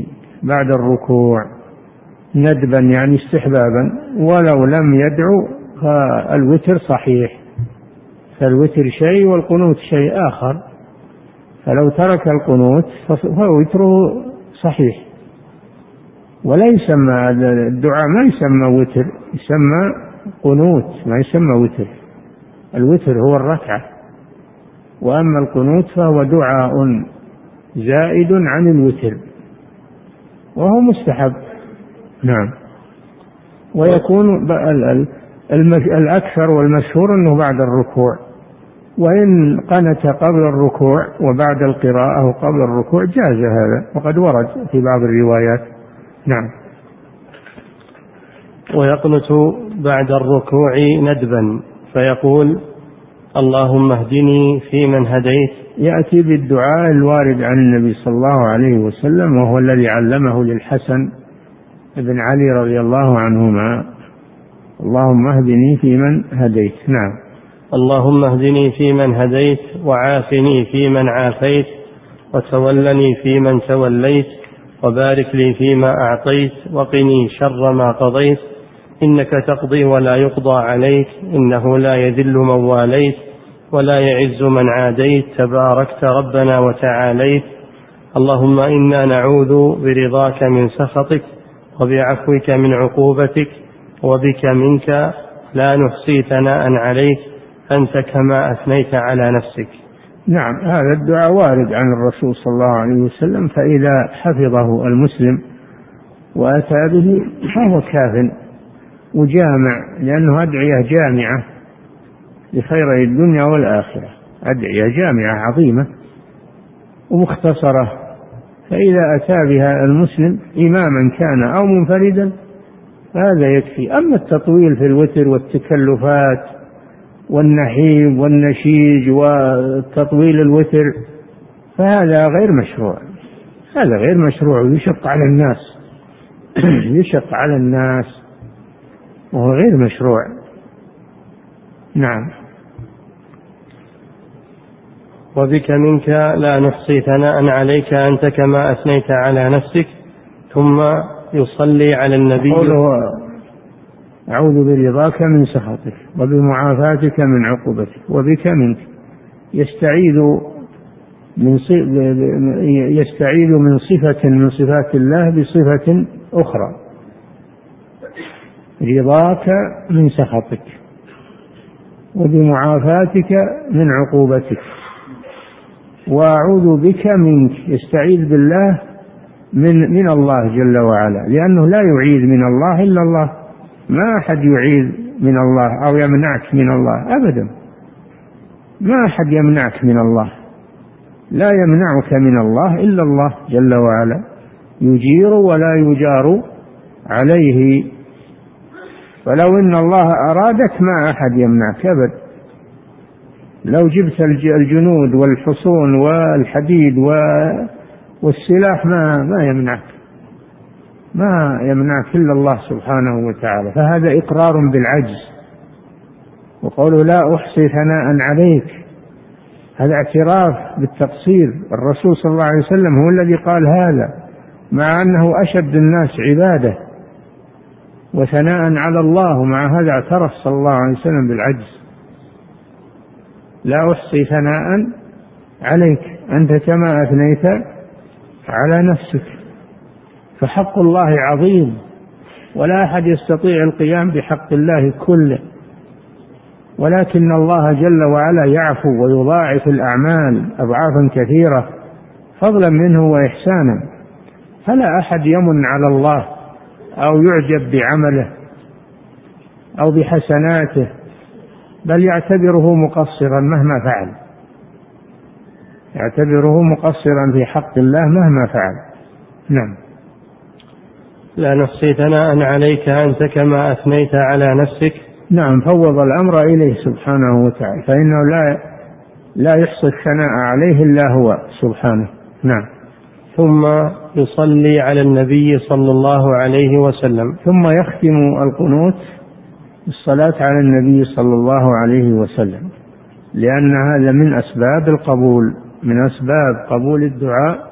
بعد الركوع ندبا يعني استحبابا. ولو لم يدعو فالوتر صحيح. فالوتر شيء والقنوت شيء آخر. فلو ترك القنوت فوتره صحيح. ولا يسمى الدعاء ما يسمى وتر يسمى قنوت ما يسمى وتر. الوتر هو الركعة. وأما القنوت فهو دعاء زائد عن الوتر. وهو مستحب. نعم. ويكون الأكثر والمشهور أنه بعد الركوع. وإن قنت قبل الركوع وبعد القراءة وقبل الركوع جاز هذا وقد ورد في بعض الروايات. نعم. ويقنت بعد الركوع ندبا فيقول اللهم اهدني فيمن هديت. يأتي بالدعاء الوارد عن النبي صلى الله عليه وسلم وهو الذي علمه للحسن بن علي رضي الله عنهما. اللهم اهدني فيمن هديت. نعم. اللهم اهدني فيمن هديت وعافني فيمن عافيت وتولني فيمن توليت وبارك لي فيما أعطيت وقني شر ما قضيت إنك تقضي ولا يقضى عليك إنه لا يذل من واليت ولا يعز من عاديت تباركت ربنا وتعاليت اللهم إنا نعوذ برضاك من سخطك وبعفوك من عقوبتك وبك منك لا نحصي ثناء عليك أنت كما أثنيت على نفسك. نعم هذا الدعاء وارد عن الرسول صلى الله عليه وسلم فإذا حفظه المسلم وأتى به فهو كاف وجامع لأنه أدعية جامعة لخيري الدنيا والآخرة. أدعية جامعة عظيمة ومختصرة. فإذا أتى بها المسلم إماما كان أو منفردا هذا يكفي. أما التطويل في الوتر والتكلفات والنحيب والنشيج وتطويل الوتر فهذا غير مشروع. هذا غير مشروع يشق على الناس. يشق على الناس. وهو غير مشروع. نعم. وبك منك لا نحصي ثناء عليك أنت كما أثنيت على نفسك ثم يصلي على النبي. قوله أعوذ برضاك من سخطك وبمعافاتك من عقوبتك وبك منك. يستعيذ من يستعيذ من صفة من صفات الله بصفة أخرى. رضاك من سخطك وبمعافاتك من عقوبتك. وأعوذ بك منك. يستعيذ بالله من من الله جل وعلا لأنه لا يعيذ من الله إلا الله. ما أحد يعيذ من الله أو يمنعك من الله ابدا. ما أحد يمنعك من الله. لا يمنعك من الله إلا الله جل وعلا. يجير ولا يجار عليه. ولو إن الله أرادك ما أحد يمنعك ابد لو جبت الجنود والحصون والحديد والسلاح ما ما يمنعك. ما يمنعك إلا الله سبحانه وتعالى فهذا إقرار بالعجز. وقوله لا أحصي ثناء عليك هذا اعتراف بالتقصير. الرسول صلى الله عليه وسلم هو الذي قال هذا مع أنه أشد الناس عبادة. وثناء على الله ومع هذا اعترف صلى الله عليه وسلم بالعجز. لا أحصي ثناء عليك أنت كما أثنيت على نفسك. فحق الله عظيم ولا أحد يستطيع القيام بحق الله كله. ولكن الله جل وعلا يعفو ويضاعف الأعمال اضعافا كثيرة فضلا منه واحسانا. فلا أحد يمن على الله أو يعجب بعمله أو بحسناته بل يعتبره مقصرا مهما فعل. يعتبره مقصرا في حق الله مهما فعل. نعم. لا نحصي ثناء عليك أنت كما أثنيت على نفسك. نعم فوض الأمر إليه سبحانه وتعالى فإنه لا لا يحصي الثناء عليه إلا هو سبحانه. نعم. ثم يصلي على النبي صلى الله عليه وسلم. ثم يختم القنوت بالصلاة على النبي صلى الله عليه وسلم لأن هذا من أسباب القبول من أسباب قبول الدعاء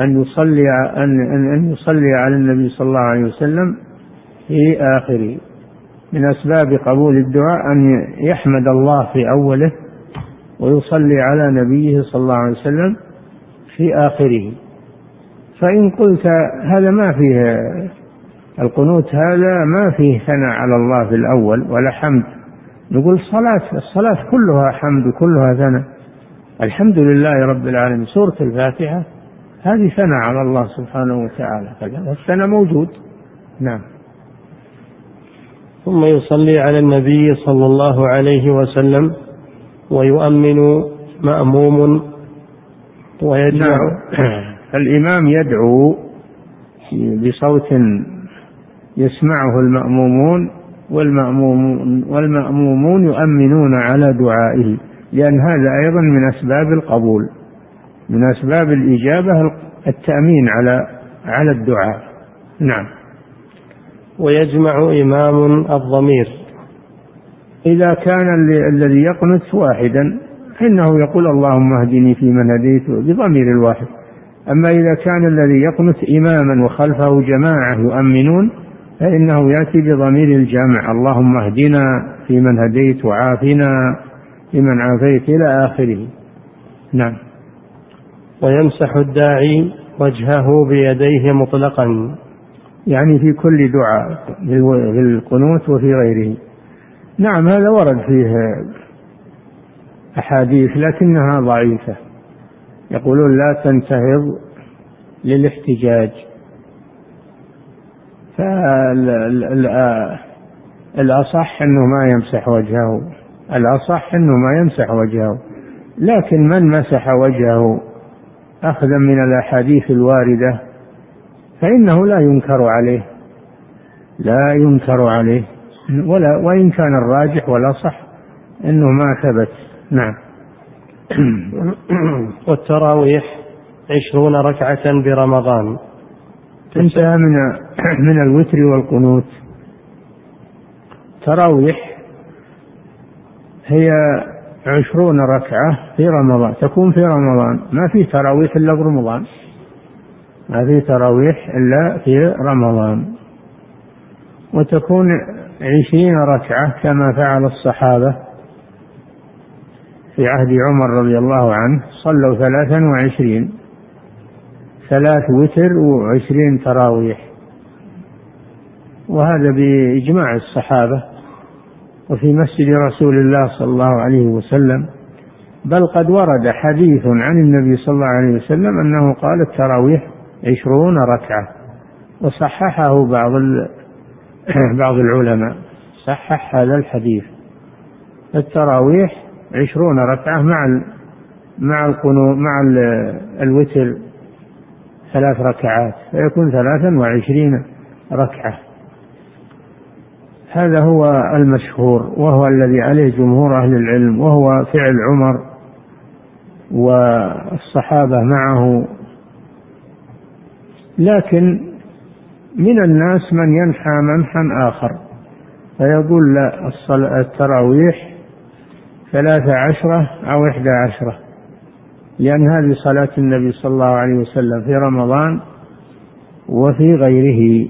أن يصلي أن أن يصلي على النبي صلى الله عليه وسلم في آخره. من أسباب قبول الدعاء أن يحمد الله في أوله ويصلي على نبيه صلى الله عليه وسلم في آخره. فإن قلت هذا ما فيه القنوت هذا ما فيه ثناء على الله في الأول ولا حمد. نقول صلاة الصلاة كلها حمد وكلها ثناء. الحمد لله رب العالمين. سورة الفاتحة هذه ثناء على الله سبحانه وتعالى. الثناء موجود. نعم. ثم يصلي على النبي صلى الله عليه وسلم ويؤمن مأموم ويجمع نعم. الإمام يدعو بصوت يسمعه المأمومون والمأمومون والمأمومون يؤمنون على دعائه لأن هذا أيضا من أسباب القبول. من أسباب الإجابة التأمين على على الدعاء. نعم. ويجمع إمام الضمير. إذا كان الذي يقنت واحدا فإنه يقول اللهم اهدني فيمن هديت بضمير الواحد. أما إذا كان الذي يقنت إماما وخلفه جماعة يؤمنون فإنه يأتي بضمير الجمع. اللهم اهدنا فيمن هديت وعافنا فيمن عافيت إلى آخره. نعم. ويمسح الداعي وجهه بيديه مطلقا. يعني في كل دعاء في القنوت وفي غيره. نعم هذا ورد فيه أحاديث لكنها ضعيفة. يقولون لا تنتهض للاحتجاج. فالأصح أنه ما يمسح وجهه. الأصح أنه ما يمسح وجهه. لكن من مسح وجهه؟ أخذا من الأحاديث الواردة فإنه لا ينكر عليه لا ينكر عليه ولا وإن كان الراجح والأصح أنه ما ثبت. نعم. والتراويح عشرون ركعة برمضان. انتهى من من الوتر والقنوت. تراويح هي عشرون ركعة في رمضان تكون في رمضان. ما في تراويح إلا في رمضان. ما في تراويح إلا في رمضان. وتكون عشرين ركعة كما فعل الصحابة في عهد عمر رضي الله عنه صلوا ثلاثا وعشرين. ثلاث وتر وعشرين تراويح. وهذا بإجماع الصحابة. وفي مسجد رسول الله صلى الله عليه وسلم. بل قد ورد حديث عن النبي صلى الله عليه وسلم أنه قال التراويح عشرون ركعة وصححه بعض بعض العلماء صحح هذا الحديث. التراويح عشرون ركعة مع مع القنو مع الوتر ثلاث ركعات فيكون ثلاثا وعشرين ركعة. هذا هو المشهور وهو الذي عليه جمهور أهل العلم وهو فعل عمر والصحابة معه. لكن من الناس من ينحى منحا آخر فيقول لا التراويح ثلاثة عشرة أو إحدى عشرة لأن هذه صلاة النبي صلى الله عليه وسلم في رمضان وفي غيره.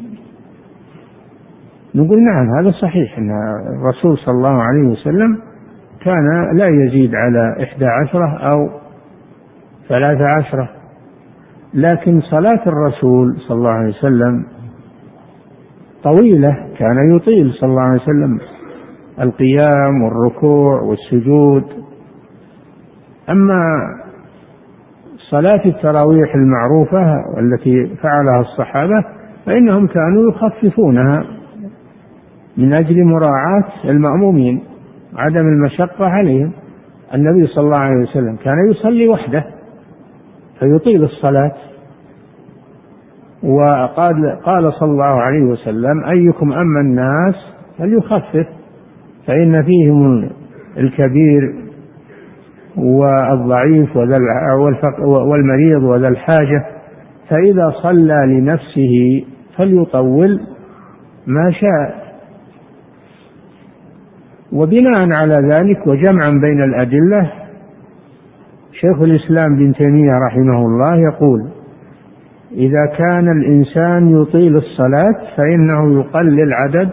نقول نعم هذا صحيح أن الرسول صلى الله عليه وسلم كان لا يزيد على إحدى عشرة أو ثلاثة عشرة. لكن صلاة الرسول صلى الله عليه وسلم طويلة كان يطيل صلى الله عليه وسلم. القيام والركوع والسجود. أما صلاة التراويح المعروفة والتي فعلها الصحابة فإنهم كانوا يخففونها. من أجل مراعاة المأمومين عدم المشقة عليهم. النبي صلى الله عليه وسلم كان يصلي وحده فيطيل الصلاة. وقال قال صلى الله عليه وسلم أيكم أما الناس فليخفف فإن فيهم الكبير والضعيف والمريض وذا الحاجة فإذا صلى لنفسه فليطول ما شاء. وبناء على ذلك وجمعا بين الأدلة شيخ الإسلام بن تيمية رحمه الله يقول إذا كان الإنسان يطيل الصلاة فإنه يقلل عدد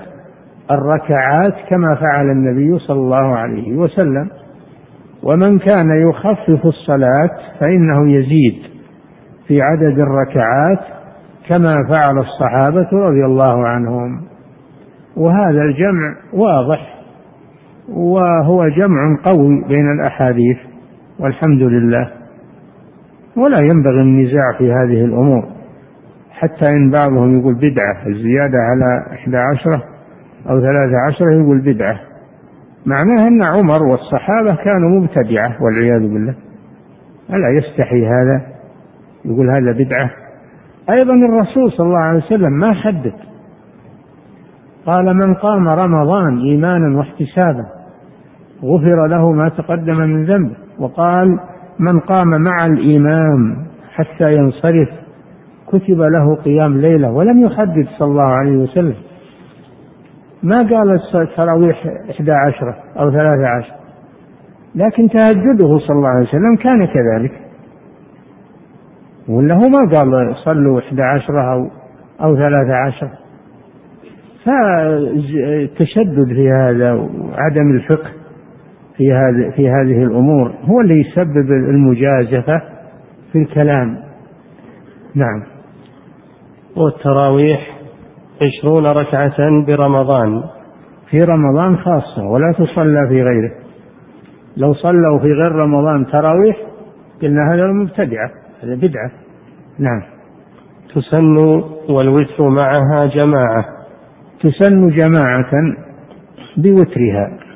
الركعات كما فعل النبي صلى الله عليه وسلم ومن كان يخفف الصلاة فإنه يزيد في عدد الركعات كما فعل الصحابة رضي الله عنهم. وهذا الجمع واضح وهو جمع قوي بين الأحاديث والحمد لله. ولا ينبغي النزاع في هذه الأمور. حتى إن بعضهم يقول بدعة الزيادة على إحدى عشرة أو ثلاثة عشرة يقول بدعة. معناه أن عمر والصحابة كانوا مبتدعة والعياذ بالله. ألا يستحي هذا؟ يقول هذا بدعة. أيضا الرسول صلى الله عليه وسلم ما حدد. قال من قام رمضان إيمانا واحتسابا غفر له ما تقدم من ذنبه. وقال من قام مع الإمام حتى ينصرف كتب له قيام ليلة ولم يحدد صلى الله عليه وسلم. ما قال التراويح إحدى عشرة أو ثلاثة عشر؟ لكن تهجده صلى الله عليه وسلم كان كذلك. ولا هو ما قال صلوا إحدى عشرة أو أو ثلاثة عشر. فالتشدد في هذا وعدم الفقه في هذه في هذه الأمور. هو اللي يسبب المجازفة في الكلام. نعم. والتراويح عشرون ركعة برمضان. في رمضان خاصة ولا تصلى في غيره. لو صلوا في غير رمضان تراويح قلنا هذا مبتدعة هذا بدعة. نعم. تسن والوتر معها جماعة. تسن جماعة بوترها.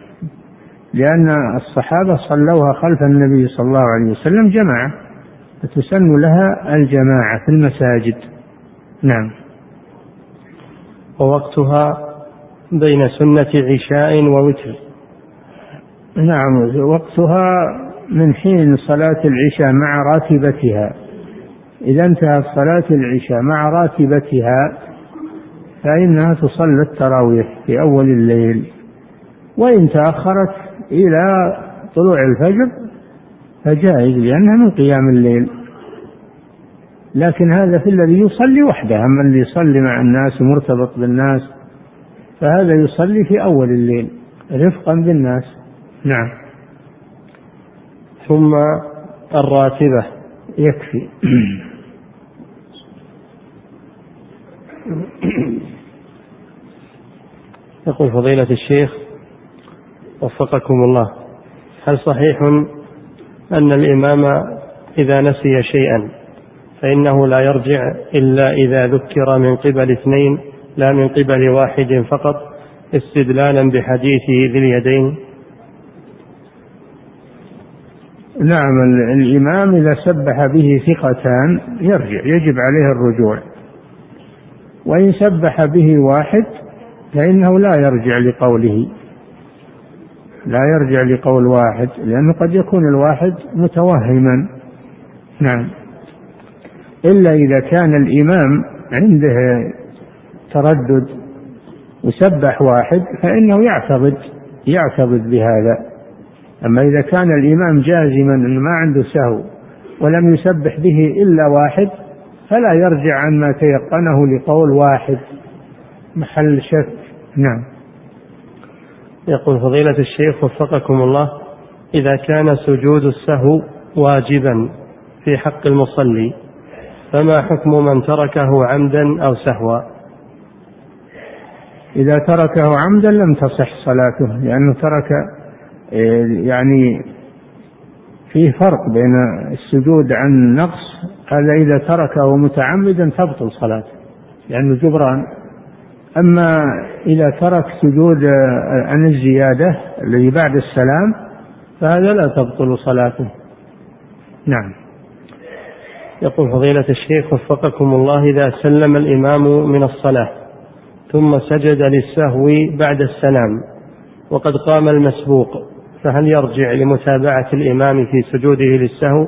لأن الصحابة صلوها خلف النبي صلى الله عليه وسلم جماعة فتسن لها الجماعة في المساجد. نعم. ووقتها بين سنة عشاء ووتر. نعم وقتها من حين صلاة العشاء مع راتبتها. إذا انتهت صلاة العشاء مع راتبتها فإنها تصلى التراويح في أول الليل. وإن تأخرت إلى طلوع الفجر فجائز لأنها من قيام الليل. لكن هذا في الذي يصلي وحده أما اللي يصلي مع الناس مرتبط بالناس فهذا يصلي في أول الليل رفقا بالناس. نعم. ثم الراتبة. يكفي. يقول فضيلة الشيخ وفقكم الله. هل صحيح أن الإمام إذا نسي شيئا فإنه لا يرجع إلا إذا ذكر من قبل اثنين لا من قبل واحد فقط استدلالا بحديث ذي اليدين؟ نعم الإمام إذا سبح به ثقتان يرجع يجب عليه الرجوع. وإن سبح به واحد فإنه لا يرجع لقوله. لا يرجع لقول واحد لأنه قد يكون الواحد متوهما. نعم. إلا إذا كان الإمام عنده تردد وسبح واحد فإنه يعتقد يعتقد بهذا. أما إذا كان الإمام جازما أنه ما عنده سهو ولم يسبح به إلا واحد فلا يرجع عما تيقنه لقول واحد. محل شك. نعم. يقول فضيلة الشيخ وفقكم الله إذا كان سجود السهو واجبا في حق المصلي فما حكم من تركه عمدا أو سهوا؟ إذا تركه عمدا لم تصح صلاته لأنه ترك يعني فيه فرق بين السجود عن نقص هذا إذا تركه متعمدا تبطل صلاته لأنه جبران. أما إذا ترك سجود عن الزيادة الذي بعد السلام فهذا لا تبطل صلاته. نعم. يقول فضيلة الشيخ وفقكم الله إذا سلم الإمام من الصلاة ثم سجد للسهو بعد السلام وقد قام المسبوق فهل يرجع لمتابعة الإمام في سجوده للسهو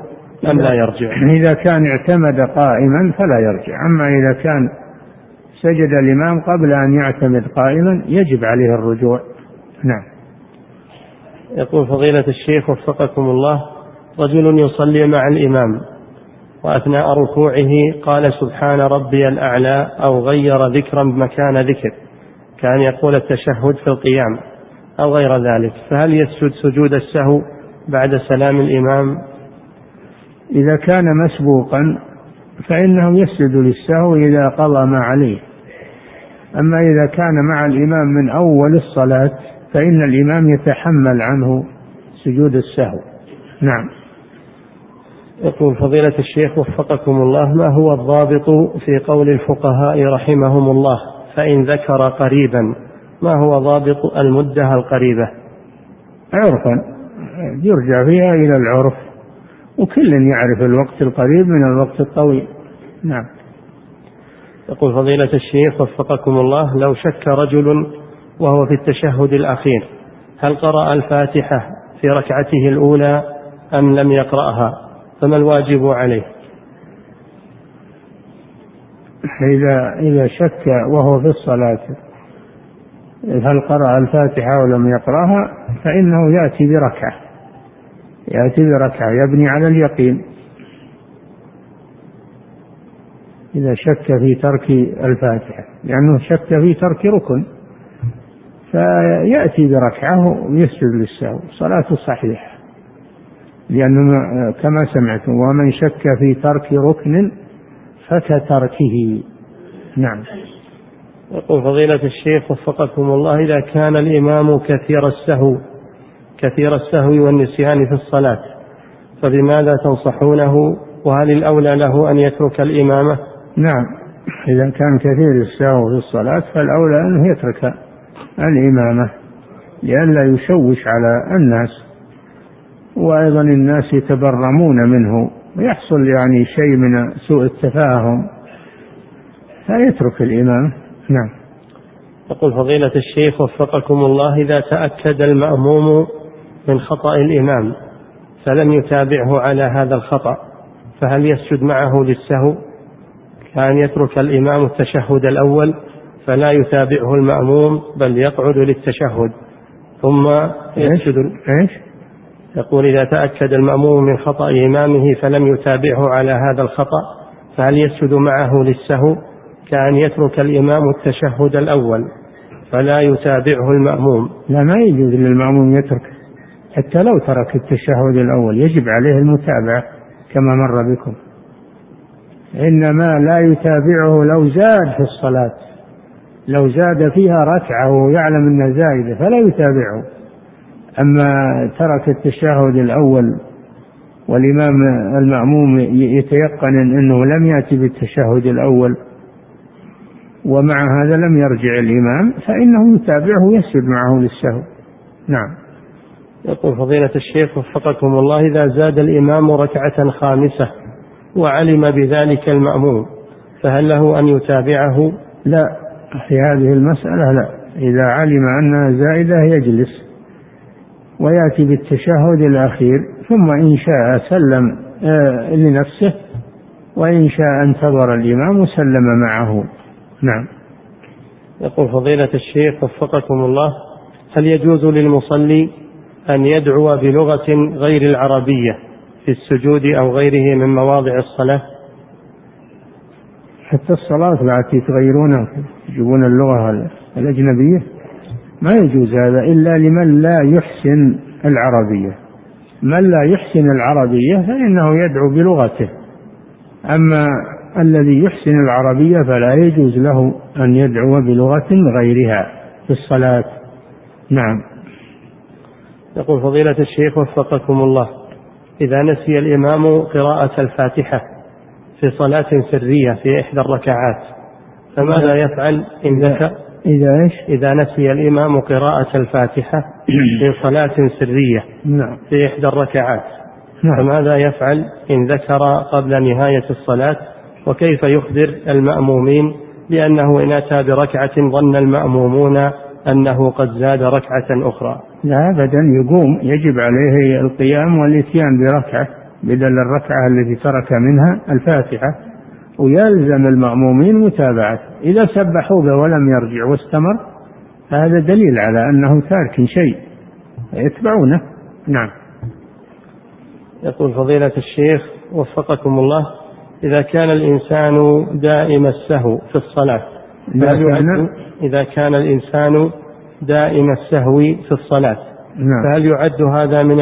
أم لا يرجع؟ إذا كان اعتمد قائما فلا يرجع. أما إذا كان سجد الإمام قبل أن يعتمد قائما يجب عليه الرجوع. نعم. يقول فضيلة الشيخ وفقكم الله رجل يصلي مع الإمام وأثناء ركوعه قال سبحان ربي الأعلى أو غير ذكرا مكان ذكر كأن يقول التشهد في القيام أو غير ذلك. فهل يسجد سجود السهو بعد سلام الإمام؟ إذا كان مسبوقا فإنه يسجد للسهو إذا قضى ما عليه. أما إذا كان مع الإمام من أول الصلاة فإن الإمام يتحمل عنه سجود السهو. نعم. يقول فضيلة الشيخ وفقكم الله ما هو الضابط في قول الفقهاء رحمهم الله؟ فإن ذكر قريبا ما هو ضابط المدة القريبة؟ عرفا. يرجع فيها إلى العرف وكل يعرف الوقت القريب من الوقت الطويل. نعم. يقول فضيلة الشيخ وفقكم الله لو شك رجل وهو في التشهد الأخير هل قرأ الفاتحة في ركعته الأولى أم لم يقرأها؟ فما الواجب عليه؟ إذا إذا شك وهو في الصلاة هل قرأ الفاتحة ولم يقرأها فإنه يأتي بركعة يأتي بركعة يبني على اليقين. إذا شك في ترك الفاتحة لأنه شك في ترك ركن. فيأتي بركعة ويسجد للسهو صلاته صحيحة. لأنه كما سمعتم ومن شك في ترك ركن فكتركه نعم. يقول فضيلة الشيخ وفقكم الله إذا كان الإمام كثير السهو كثير السهو والنسيان في الصلاة فبماذا تنصحونه؟ وهل الأولى له أن يترك الإمامة؟ نعم. إذا كان كثير السهو في الصلاة فالأولى أنه يترك الإمامة لئلا يشوش على الناس. وأيضا الناس يتبرمون منه ويحصل يعني شيء من سوء التفاهم فيترك الإمامة نعم. يقول فضيلة الشيخ وفقكم الله إذا تأكد المأموم من خطأ الإمام فلم يتابعه على هذا الخطأ فهل يسجد معه للسهو؟ كان يترك الإمام التشهد الأول فلا يتابعه المأموم بل يقعد للتشهد. ثم يسجد إيش؟ يقول إذا تأكد المأموم من خطأ إمامه فلم يتابعه على هذا الخطأ فهل يسجد معه للسهو كأن يترك الإمام التشهد الأول؟ فلا يتابعه المأموم. لا ما يجوز للمأموم يترك. حتى لو ترك التشهد الأول يجب عليه المتابعة كما مر بكم. إنما لا يتابعه لو زاد في الصلاة. لو زاد فيها ركعة وهو يعلم أنها زائدة فلا يتابعه. أما ترك التشهد الأول والإمام المأموم يتيقن أنه لم يأتي بالتشهد الأول ومع هذا لم يرجع الإمام فإنه يتابعه ويسجد معه للسهو. نعم. يقول فضيلة الشيخ وفقكم الله إذا زاد الإمام ركعة خامسة وعلم بذلك المأموم فهل له أن يتابعه؟ لا في هذه المسألة لا. إذا علم أنها زائدة يجلس ويأتي بالتشهد الأخير ثم إن شاء سلم آه، لنفسه وإن شاء انتظر الإمام وسلم معه. نعم. يقول فضيلة الشيخ وفقكم الله هل يجوز للمصلي أن يدعو بلغة غير العربية؟ في السجود أو غيره من مواضع الصلاة؟ حتى الصلاة لا تغيرونها يجيبون اللغة الأجنبية. ما يجوز هذا إلا لمن لا يحسن العربية. من لا يحسن العربية فإنه يدعو بلغته. أما الذي يحسن العربية فلا يجوز له أن يدعو بلغة غيرها في الصلاة. نعم. يقول فضيلة الشيخ وفقكم الله. إذا نسي الإمام قراءة الفاتحة في صلاة سرية في إحدى الركعات فماذا يفعل إن ذكر إذا إيش؟ إذا نسي الإمام قراءة الفاتحة في صلاة سرية نعم في إحدى الركعات نعم. فماذا يفعل إن ذكر قبل نهاية الصلاة وكيف يخبر المأمومين بأنه إن أتى بركعة ظن المأمومون أنه قد زاد ركعة أخرى. لا أبدا يقوم يجب عليه القيام والإتيان بركعة بدل الركعة التي ترك منها الفاتحة ويلزم المأمومين متابعته إذا سبحوا به ولم يرجع واستمر فهذا دليل على أنه تارك شيء. يتبعونه نعم. يقول فضيلة الشيخ وفقكم الله إذا كان الإنسان دائم السهو في الصلاة إذا إذا كان الإنسان دائم السهو في الصلاة نعم. فهل يعد هذا من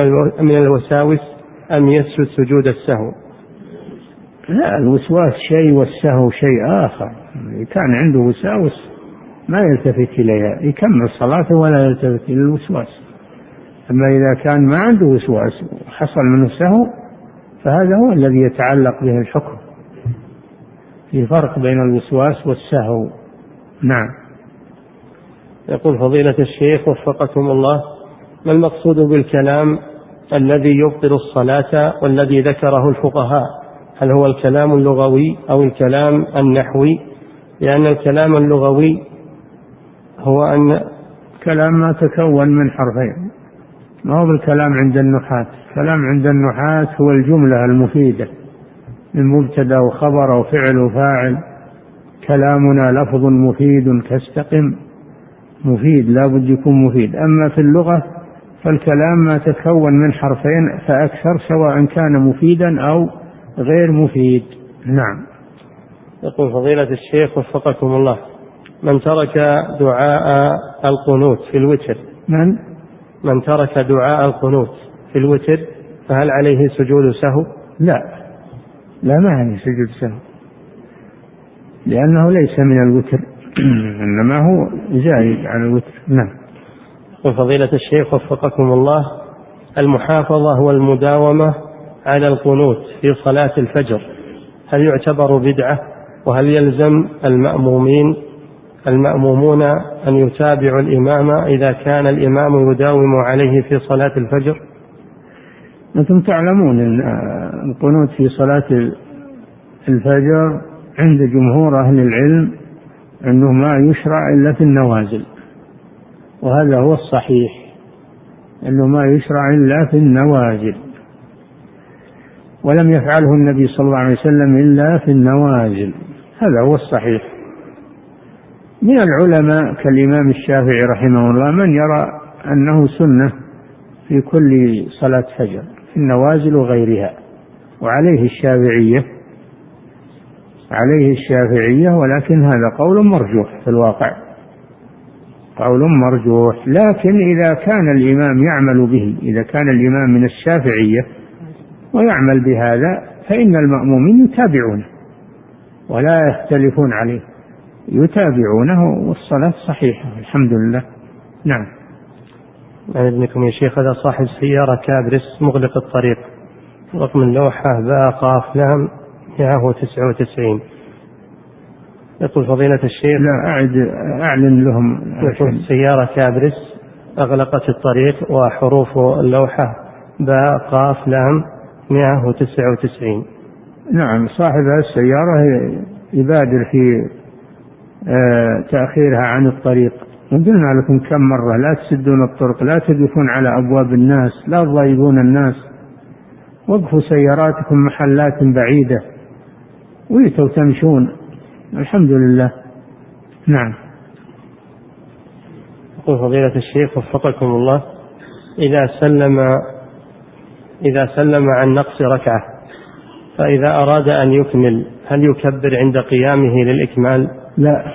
من الوساوس أم يسجد سجود السهو؟ لا الوسواس شيء والسهو شيء آخر كان عنده وساوس ما يلتفت إليها يكمل صلاته ولا يلتفت إلى الوسواس أما إذا كان ما عنده وسواس حصل منه سهو فهذا هو الذي يتعلق به الحكم في فرق بين الوسواس والسهو نعم. يقول فضيلة الشيخ وفقكم الله ما المقصود بالكلام الذي يبطل الصلاة والذي ذكره الفقهاء؟ هل هو الكلام اللغوي أو الكلام النحوي؟ لأن الكلام اللغوي هو أن كلام ما تكون من حرفين. ما هو بالكلام عند النحاة؟ كلام عند النحاة هو الجملة المفيدة من مبتدا وخبر وفعل وفاعل. كلامنا لفظ مفيد كاستقم مفيد لا بد يكون مفيد. أما في اللغة فالكلام ما تكون من حرفين فأكثر سواء كان مفيدا أو غير مفيد. نعم. يقول فضيلة الشيخ وفقكم الله من ترك دعاء القنوت في الوتر من؟ من ترك دعاء القنوت في الوتر فهل عليه سجود سهو؟ لا. لا ما عليه سجود سهو. لأنه ليس من الوتر. إنما هو زايد عن الوتر. نعم. وفضيلة الشيخ وفقكم الله المحافظة والمداومة على القنوت في صلاة الفجر هل يعتبر بدعة؟ وهل يلزم المأمومين المأمومون أن يتابعوا الإمام إذا كان الإمام يداوم عليه في صلاة الفجر؟ أنتم تعلمون أن القنوت في صلاة الفجر عند جمهور أهل العلم أنه ما يشرع إلا في النوازل وهذا هو الصحيح أنه ما يشرع إلا في النوازل ولم يفعله النبي صلى الله عليه وسلم إلا في النوازل هذا هو الصحيح. من العلماء كالإمام الشافعي رحمه الله من يرى أنه سنة في كل صلاة فجر في النوازل وغيرها وعليه الشافعية عليه الشافعية ولكن هذا قول مرجوح في الواقع. قول مرجوح. لكن إذا كان الإمام يعمل به إذا كان الإمام من الشافعية ويعمل بهذا فإن المأمومين يتابعونه ولا يختلفون عليه. يتابعونه والصلاة صحيحة الحمد لله. نعم. عن ابنكم يا شيخ. هذا صاحب سيارة كابرس مغلق الطريق. رقم اللوحة باء قاف لام 199 يقول فضيلة الشيخ. لا أعد أعلن لهم يقول سيارة كابرس أغلقت الطريق وحروف اللوحة باء قاف لام 199 نعم صاحب السيارة يبادر في آه، تأخيرها عن الطريق. وقلنا لكم كم مرة لا تسدون الطرق لا تقفون على أبواب الناس لا تضايقون الناس. وقفوا سياراتكم محلات بعيدة. ويتوا تمشون. الحمد لله. نعم. يقول فضيلة الشيخ وفقكم الله إذا سلم إذا سلم عن نقص ركعة فإذا أراد أن يكمل هل يكبر عند قيامه للإكمال؟ لا.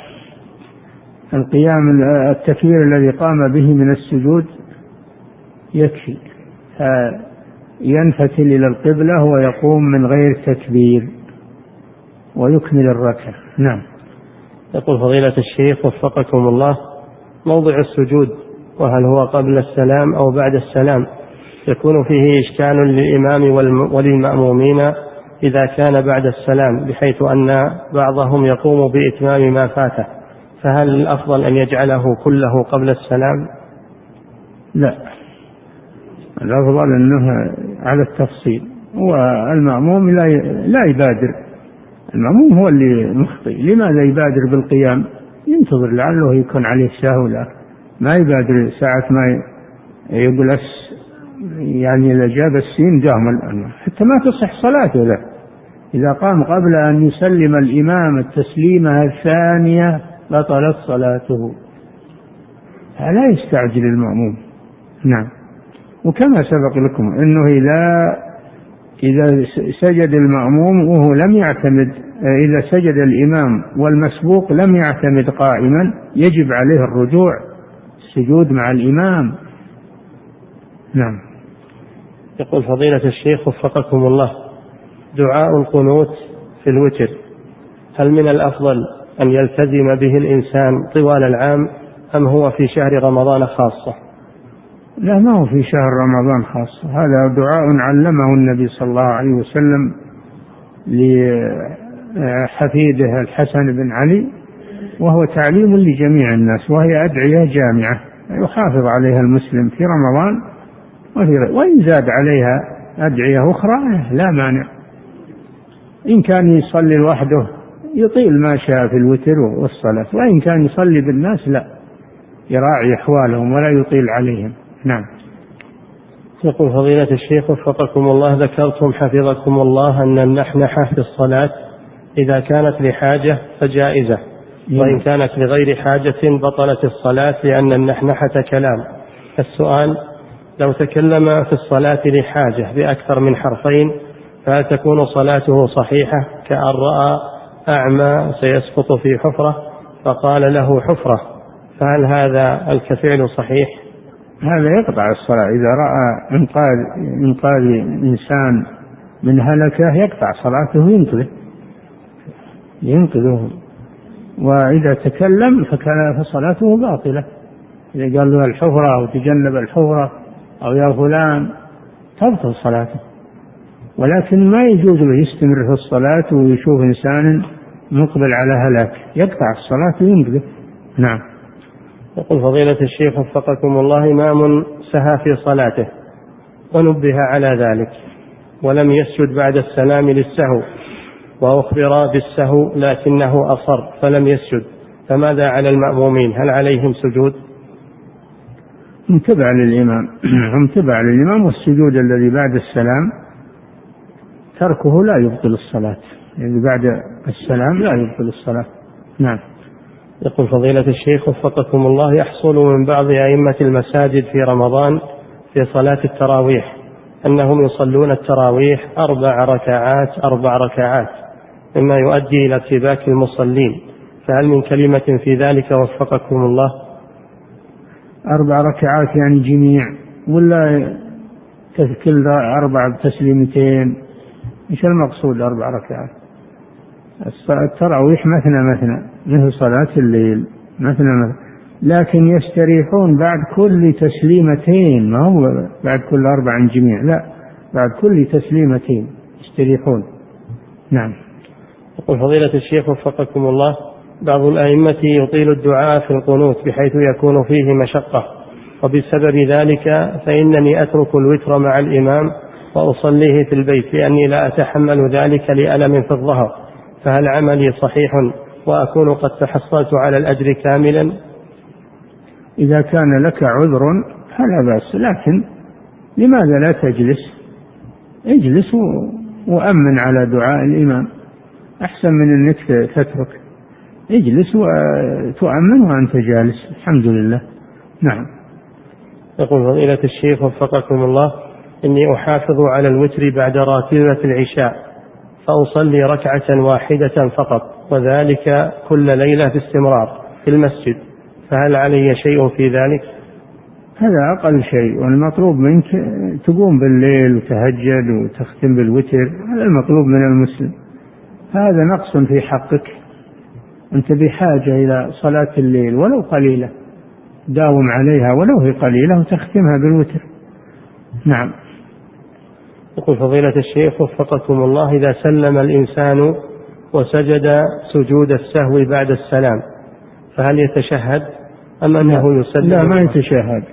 القيام التكبير الذي قام به من السجود يكفي ينفتل إلى القبلة ويقوم من غير تكبير. ويكمل الركعة. نعم. يقول فضيلة الشيخ وفقكم الله موضع السجود وهل هو قبل السلام أو بعد السلام؟ يكون فيه إشكال للإمام وللمأمومين إذا كان بعد السلام بحيث أن بعضهم يقوم بإتمام ما فاته. فهل الأفضل أن يجعله كله قبل السلام؟ لا. الأفضل أنه على التفصيل والمأموم لا لا يبادر. المأموم هو اللي مخطئ. لماذا يبادر بالقيام؟ ينتظر لعله يكون عليه سهو ما يبادر ساعة ما يقول أس يعني إذا جاب السين قام حتى ما تصح صلاته له. إذا قام قبل أن يسلم الإمام التسليمة الثانية بطلت صلاته. فلا يستعجل المأموم. نعم. وكما سبق لكم أنه إذا إذا سجد المأموم وهو لم يعتمد إذا سجد الإمام والمسبوق لم يعتمد قائما يجب عليه الرجوع السجود مع الإمام. نعم. يقول فضيلة الشيخ وفقكم الله دعاء القنوت في الوتر هل من الأفضل أن يلتزم به الإنسان طوال العام أم هو في شهر رمضان خاصة؟ لا ما هو في شهر رمضان خاصة. هذا دعاء علمه النبي صلى الله عليه وسلم لحفيده الحسن بن علي وهو تعليم لجميع الناس وهي أدعية جامعة يحافظ عليها المسلم في رمضان وفي وإن زاد عليها أدعية أخرى لا مانع. إن كان يصلي لوحده يطيل ما شاء في الوتر والصلاة وإن كان يصلي بالناس لا يراعي أحوالهم ولا يطيل عليهم. نعم. يقول فضيلة الشيخ وفقكم الله ذكرتم حفظكم الله أن النحنحة في الصلاة إذا كانت لحاجة فجائزة وإن كانت لغير حاجة بطلت الصلاة لأن النحنحة كلام. السؤال لو تكلم في الصلاة لحاجة بأكثر من حرفين فهل تكون صلاته صحيحة؟ كأن رأى أعمى سيسقط في حفرة فقال له حفرة فهل هذا الكفعل صحيح؟ هذا يقطع الصلاة. إذا رأى إنقاذ إنقاذ إنسان من هلكة يقطع صلاته وينقذه. ينقذه. وإذا تكلم فكان فصلاته باطلة. إذا قال له الحفرة أو تجنب الحفرة أو يا فلان تبطل صلاته. ولكن ما يجوز له يستمر في الصلاة ويشوف إنسان مقبل على هلاك. يقطع الصلاة وينقذه. نعم. يقول فضيلة الشيخ وفقكم الله إمام سهى في صلاته ونبه على ذلك ولم يسجد بعد السلام للسهو وأخبر بالسهو لكنه أصر فلم يسجد فماذا على المأمومين؟ هل عليهم سجود؟ هم تبع للإمام هم تبع للإمام والسجود الذي بعد السلام تركه لا يبطل الصلاة يعني بعد السلام لا يبطل الصلاة. نعم. يقول فضيلة الشيخ وفقكم الله يحصل من بعض أئمة المساجد في رمضان في صلاة التراويح أنهم يصلون التراويح أربع ركعات أربع ركعات مما يؤدي إلى ارتباك المصلين. فهل من كلمة في ذلك وفقكم الله؟ أربع ركعات يعني جميع ولا كل أربع تسليمتين إيش المقصود أربع ركعات؟ التراويح مثنى مثنى مثل صلاة الليل مثنى مثنى. لكن يستريحون بعد كل تسليمتين ما هو بعد كل أربع جميع لا بعد كل تسليمتين يستريحون. نعم. يقول فضيلة الشيخ وفقكم الله بعض الأئمة يطيل الدعاء في القنوت بحيث يكون فيه مشقة وبسبب ذلك فإنني أترك الوتر مع الإمام وأصليه في البيت لأني لا أتحمل ذلك لألم في الظهر. فهل عملي صحيح وأكون قد تحصلت على الأجر كاملا؟ إذا كان لك عذر فلا بأس لكن لماذا لا تجلس؟ اجلس وأمن على دعاء الإمام أحسن من أنك تترك. اجلس وتؤمن وأنت جالس الحمد لله. نعم. يقول فضيلة الشيخ وفقكم الله إني أحافظ على الوتر بعد راتبة العشاء. فأصلي ركعة واحدة فقط وذلك كل ليلة باستمرار في المسجد. فهل علي شيء في ذلك؟ هذا أقل شيء والمطلوب منك تقوم بالليل وتهجد وتختم بالوتر هذا المطلوب من المسلم. هذا نقص في حقك. أنت بحاجة إلى صلاة الليل ولو قليلة. داوم عليها ولو هي قليلة وتختمها بالوتر. نعم. يقول فضيلة الشيخ وفقكم الله إذا سلم الإنسان وسجد سجود السهو بعد السلام فهل يتشهد أم أنه يسلم؟ لا ما يتشهد.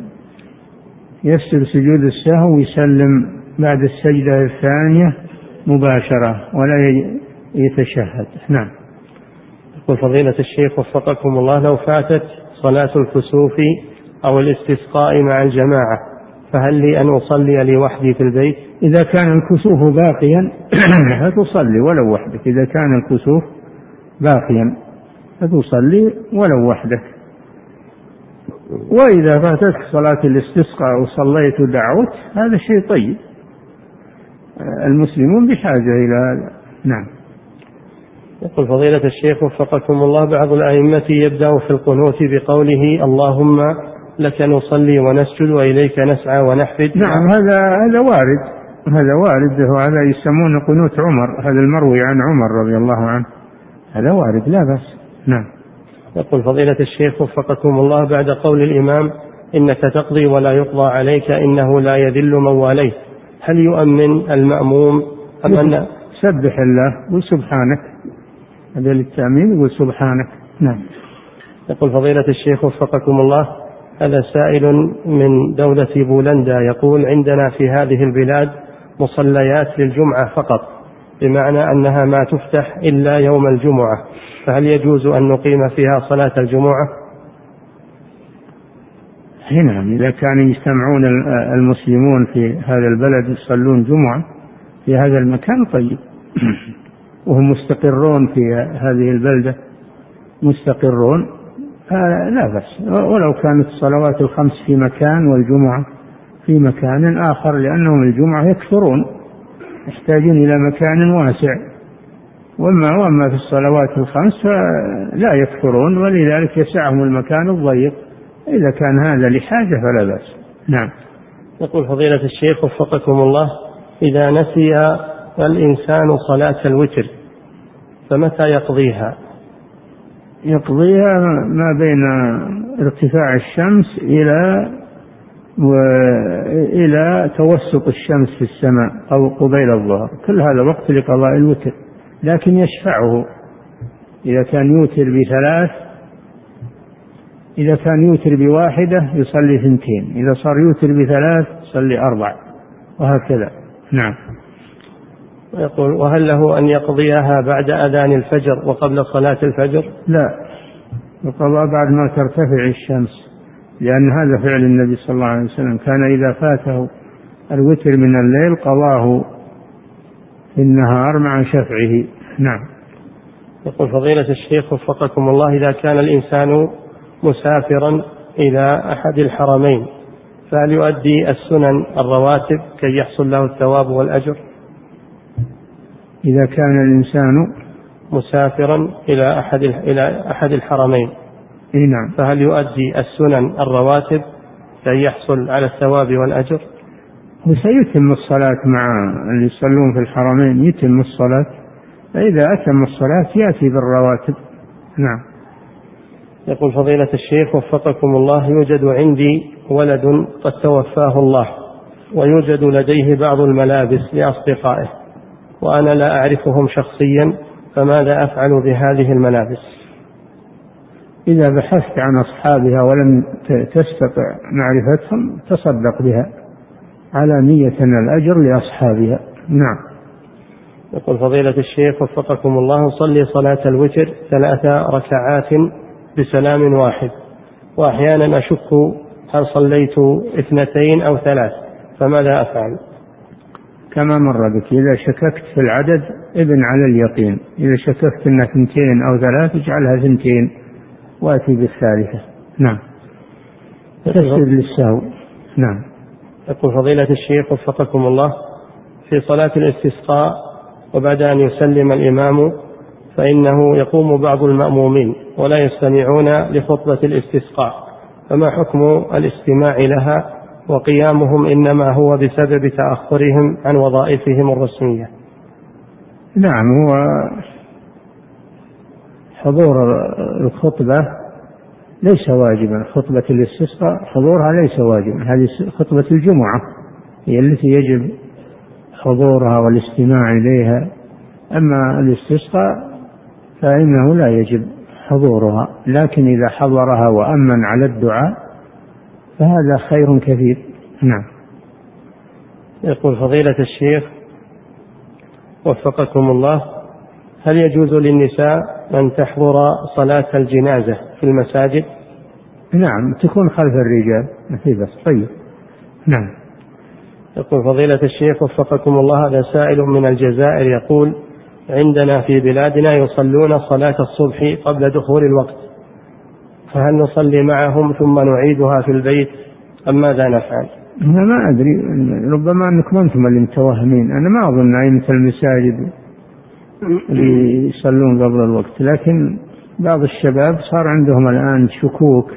يسجد سجود السهو ويسلم بعد السجدة الثانية مباشرة ولا يتشهد. نعم. يقول فضيلة الشيخ وفقكم الله لو فاتت صلاة الكسوف أو الاستسقاء مع الجماعة فهل لي أن أصلي لوحدي في البيت؟ إذا كان الكسوف باقيا فتصلي ولو وحدك. إذا كان الكسوف باقيا فتصلي ولو وحدك. وإذا فاتتك صلاة الاستسقاء وصليت ودعوت هذا شيء طيب. المسلمون بحاجة إلى هذا. نعم. يقول فضيلة الشيخ وفقكم الله بعض الأئمة يبدأ في القنوت بقوله اللهم لك نصلي ونسجد وإليك نسعى ونحفد. نعم هذا هذا وارد هذا وارد. وهذا يسمونه قنوت عمر هذا المروي عن عمر رضي الله عنه. هذا وارد لا بأس. نعم. يقول فضيلة الشيخ وفقكم الله بعد قول الإمام إنك تقضي ولا يقضى عليك إنه لا يذل من واليت. هل يؤمن المأموم أم أن سبح الله وسبحانك هذا للتأمين يقول سبحانك. نعم. يقول فضيلة الشيخ وفقكم الله هذا سائل من دولة بولندا يقول عندنا في هذه البلاد مصليات للجمعة فقط بمعنى أنها ما تفتح إلا يوم الجمعة فهل يجوز أن نقيم فيها صلاة الجمعة؟ نعم إذا كانوا يجتمعون المسلمون في هذا البلد يصلون جمعة في هذا المكان طيب. وهم مستقرون في هذه البلدة مستقرون. لا بأس. ولو كانت الصلوات الخمس في مكان والجمعة في مكان آخر لأنهم الجمعة يكثرون يحتاجون إلى مكان واسع. وأما وأما في الصلوات الخمس فلا يكثرون ولذلك يسعهم المكان الضيق. إذا كان هذا لحاجة فلا بأس. نعم. يقول فضيلة الشيخ وفقكم الله إذا نسي الإنسان صلاة الوتر فمتى يقضيها؟ يقضيها ما بين ارتفاع الشمس إلى وإلى توسط الشمس في السماء أو قبيل الظهر. كل هذا وقت لقضاء الوتر لكن يشفعه. إذا كان يوتر بثلاث إذا كان يوتر بواحدة يصلي اثنتين إذا صار يوتر بثلاث يصلي أربع وهكذا. نعم. ويقول وهل له أن يقضيها بعد أذان الفجر وقبل صلاة الفجر؟ لا القضاء بعد ما ترتفع الشمس لأن هذا فعل النبي صلى الله عليه وسلم. كان إذا فاته الوتر من الليل قضاه في النهار مع شفعه. نعم. يقول فضيلة الشيخ وفقكم الله إذا كان الإنسان مسافرا إلى أحد الحرمين فهل يؤدي السنن الرواتب كي يحصل له الثواب والأجر؟ إذا كان الإنسان مسافرا إلى أحد إلى أحد الحرمين. إيه نعم. فهل يؤدي السنن الرواتب كي يحصل على الثواب والأجر؟ وسيتم الصلاة مع اللي يصلون في الحرمين يتم الصلاة. فإذا أتم الصلاة يأتي بالرواتب. نعم. يقول فضيلة الشيخ وفقكم الله يوجد عندي ولد قد توفاه الله ويوجد لديه بعض الملابس لأصدقائه. وأنا لا أعرفهم شخصيا فماذا أفعل بهذه الملابس؟ إذا بحثت عن أصحابها ولم تستطع معرفتهم تصدق بها على نية الأجر لأصحابها. نعم. يقول فضيلة الشيخ وفقكم الله صلي صلاة الوتر ثلاث ركعات بسلام واحد. وأحيانا أشك هل صليت اثنتين أو ثلاث فماذا أفعل؟ كما مر بك إذا شككت في العدد ابن على اليقين إذا شككت أنها اثنتين أو ثلاث اجعلها اثنتين وأتي بالثالثة. نعم. تسجد للسهو. نعم. يقول فضيلة الشيخ وفقكم الله في صلاة الاستسقاء وبعد أن يسلم الإمام فإنه يقوم بعض المأمومين ولا يستمعون لخطبة الاستسقاء فما حكم الاستماع لها؟ وقيامهم إنما هو بسبب تأخرهم عن وظائفهم الرسمية. نعم هو حضور الخطبة ليس واجبا. خطبة الاستسقاء حضورها ليس واجبا. هذه خطبة الجمعة هي التي يجب حضورها والاستماع إليها. أما الاستسقاء فإنه لا يجب حضورها لكن إذا حضرها وأمن على الدعاء فهذا خير كثير. نعم. يقول فضيلة الشيخ وفقكم الله هل يجوز للنساء أن تحضر صلاة الجنازة في المساجد؟ نعم تكون خلف الرجال ما في بس. طيب. نعم. يقول فضيلة الشيخ وفقكم الله هذا سائل من الجزائر يقول عندنا في بلادنا يصلون صلاة الصبح قبل دخول الوقت. فهل نصلي معهم ثم نعيدها في البيت أم ماذا نفعل؟ أنا ما أدري. ربما أنكم أنتم اللي متوهمين. أنا ما أظن أئمة المساجد اللي يصلون قبل الوقت. لكن بعض الشباب صار عندهم الآن شكوك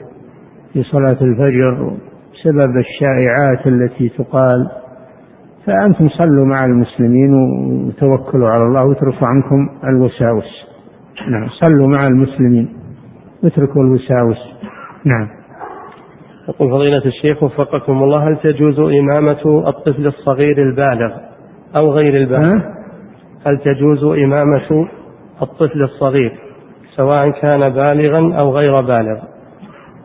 في صلاة الفجر بسبب الشائعات التي تقال. فأنتم صلوا مع المسلمين وتوكلوا على الله واتركوا عنكم الوساوس. نعم صلوا مع المسلمين. واتركوا الوساوس نعم. يقول فضيلة الشيخ وفقكم الله هل تجوز إمامة الطفل الصغير البالغ أو غير البالغ؟ هل تجوز إمامة الطفل الصغير سواء كان بالغا أو غير بالغ؟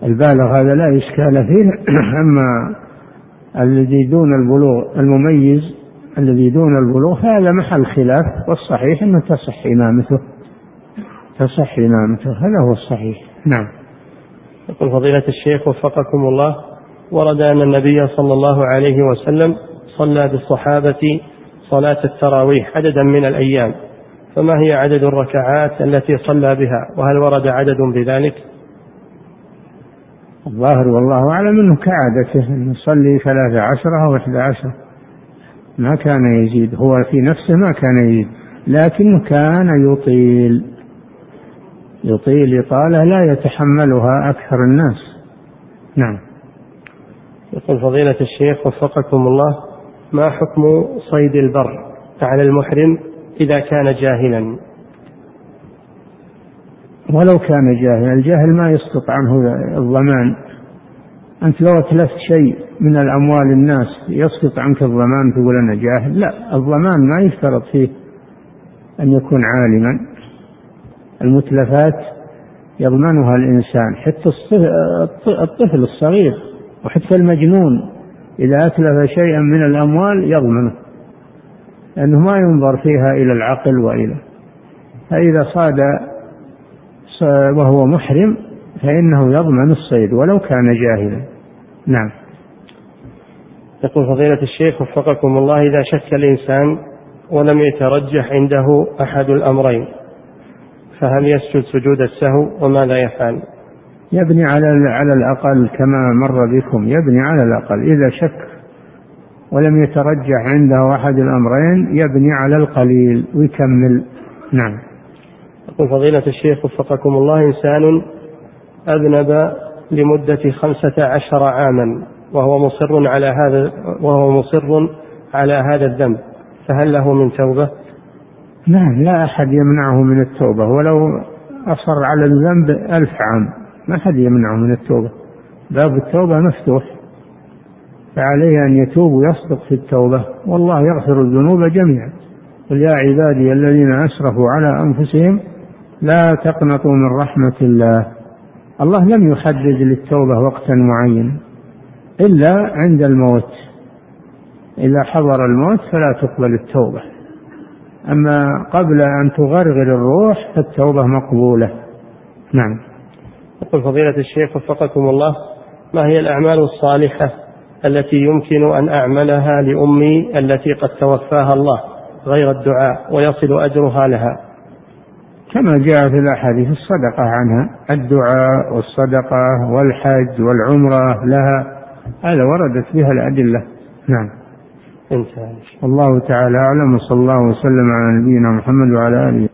البالغ هذا لا إشكال فيه أما الذي دون البلوغ المميز الذي دون البلوغ هذا محل خلاف والصحيح أنه تصح إمامته. تصح إمامته هذا هو الصحيح. نعم. يقول فضيلة الشيخ وفقكم الله ورد أن النبي صلى الله عليه وسلم صلى بالصحابة صلاة التراويح عددا من الأيام. فما هي عدد الركعات التي صلى بها؟ وهل ورد عدد بذلك؟ الظاهر والله أعلم أنه كعادته أن يصلي ثلاثة عشرة أو إحدى عشرة. ما كان يزيد هو في نفسه ما كان يزيد لكنه كان يطيل. يطيل إطالة لا يتحملها أكثر الناس. نعم. يقول فضيلة الشيخ وفقكم الله ما حكم صيد البر على المحرم إذا كان جاهلا؟ ولو كان جاهلا الجاهل ما يسقط عنه الضمان. أنت لو أتلفت شيء من الأموال الناس يسقط عنك الضمان تقول أنا جاهل؟ لا الضمان ما يشترط فيه أن يكون عالما. المتلفات يضمنها الإنسان حتى الطفل الصغير وحتى المجنون إذا أتلف شيئا من الأموال يضمنه لأنه ما ينظر فيها إلى العقل وإلى فإذا صاد وهو محرم فإنه يضمن الصيد ولو كان جاهلا. نعم. يقول فضيلة الشيخ وفقكم الله إذا شك الإنسان ولم يترجح عنده أحد الأمرين فهل يسجد سجود السهو وماذا يفعل؟ يبني على على الأقل كما مر بكم يبني على الأقل إذا شك ولم يترجح عنده أحد الأمرين يبني على القليل ويكمل نعم يقول فضيلة الشيخ وفقكم الله إنسان أذنب لمدة خمسة عشر عاما وهو مصر على هذا وهو مصر على هذا الذنب فهل له من توبة؟ نعم لا أحد يمنعه من التوبة ولو أصر على الذنب ألف عام ما أحد يمنعه من التوبة. باب التوبة مفتوح. فعليه أن يتوب ويصدق في التوبة. والله يغفر الذنوب جميعا. قل يا عبادي الذين أسرفوا على أنفسهم لا تقنطوا من رحمة الله. الله لم يحدد للتوبة وقتا معين إلا عند الموت. إذا حضر الموت فلا تقبل التوبة. أما قبل أن تغرغر الروح فالتوبة مقبولة. نعم. يقول فضيلة الشيخ وفقكم الله ما هي الأعمال الصالحة التي يمكن أن أعملها لأمي التي قد توفاها الله غير الدعاء ويصل أجرها لها؟ كما جاء في الأحاديث الصدقة عنها الدعاء والصدقة والحج والعمرة لها هذا وردت بها الأدلة. نعم. انتهى. الله تعالى أعلم وصلى الله وسلم على نبينا محمد وعلى آله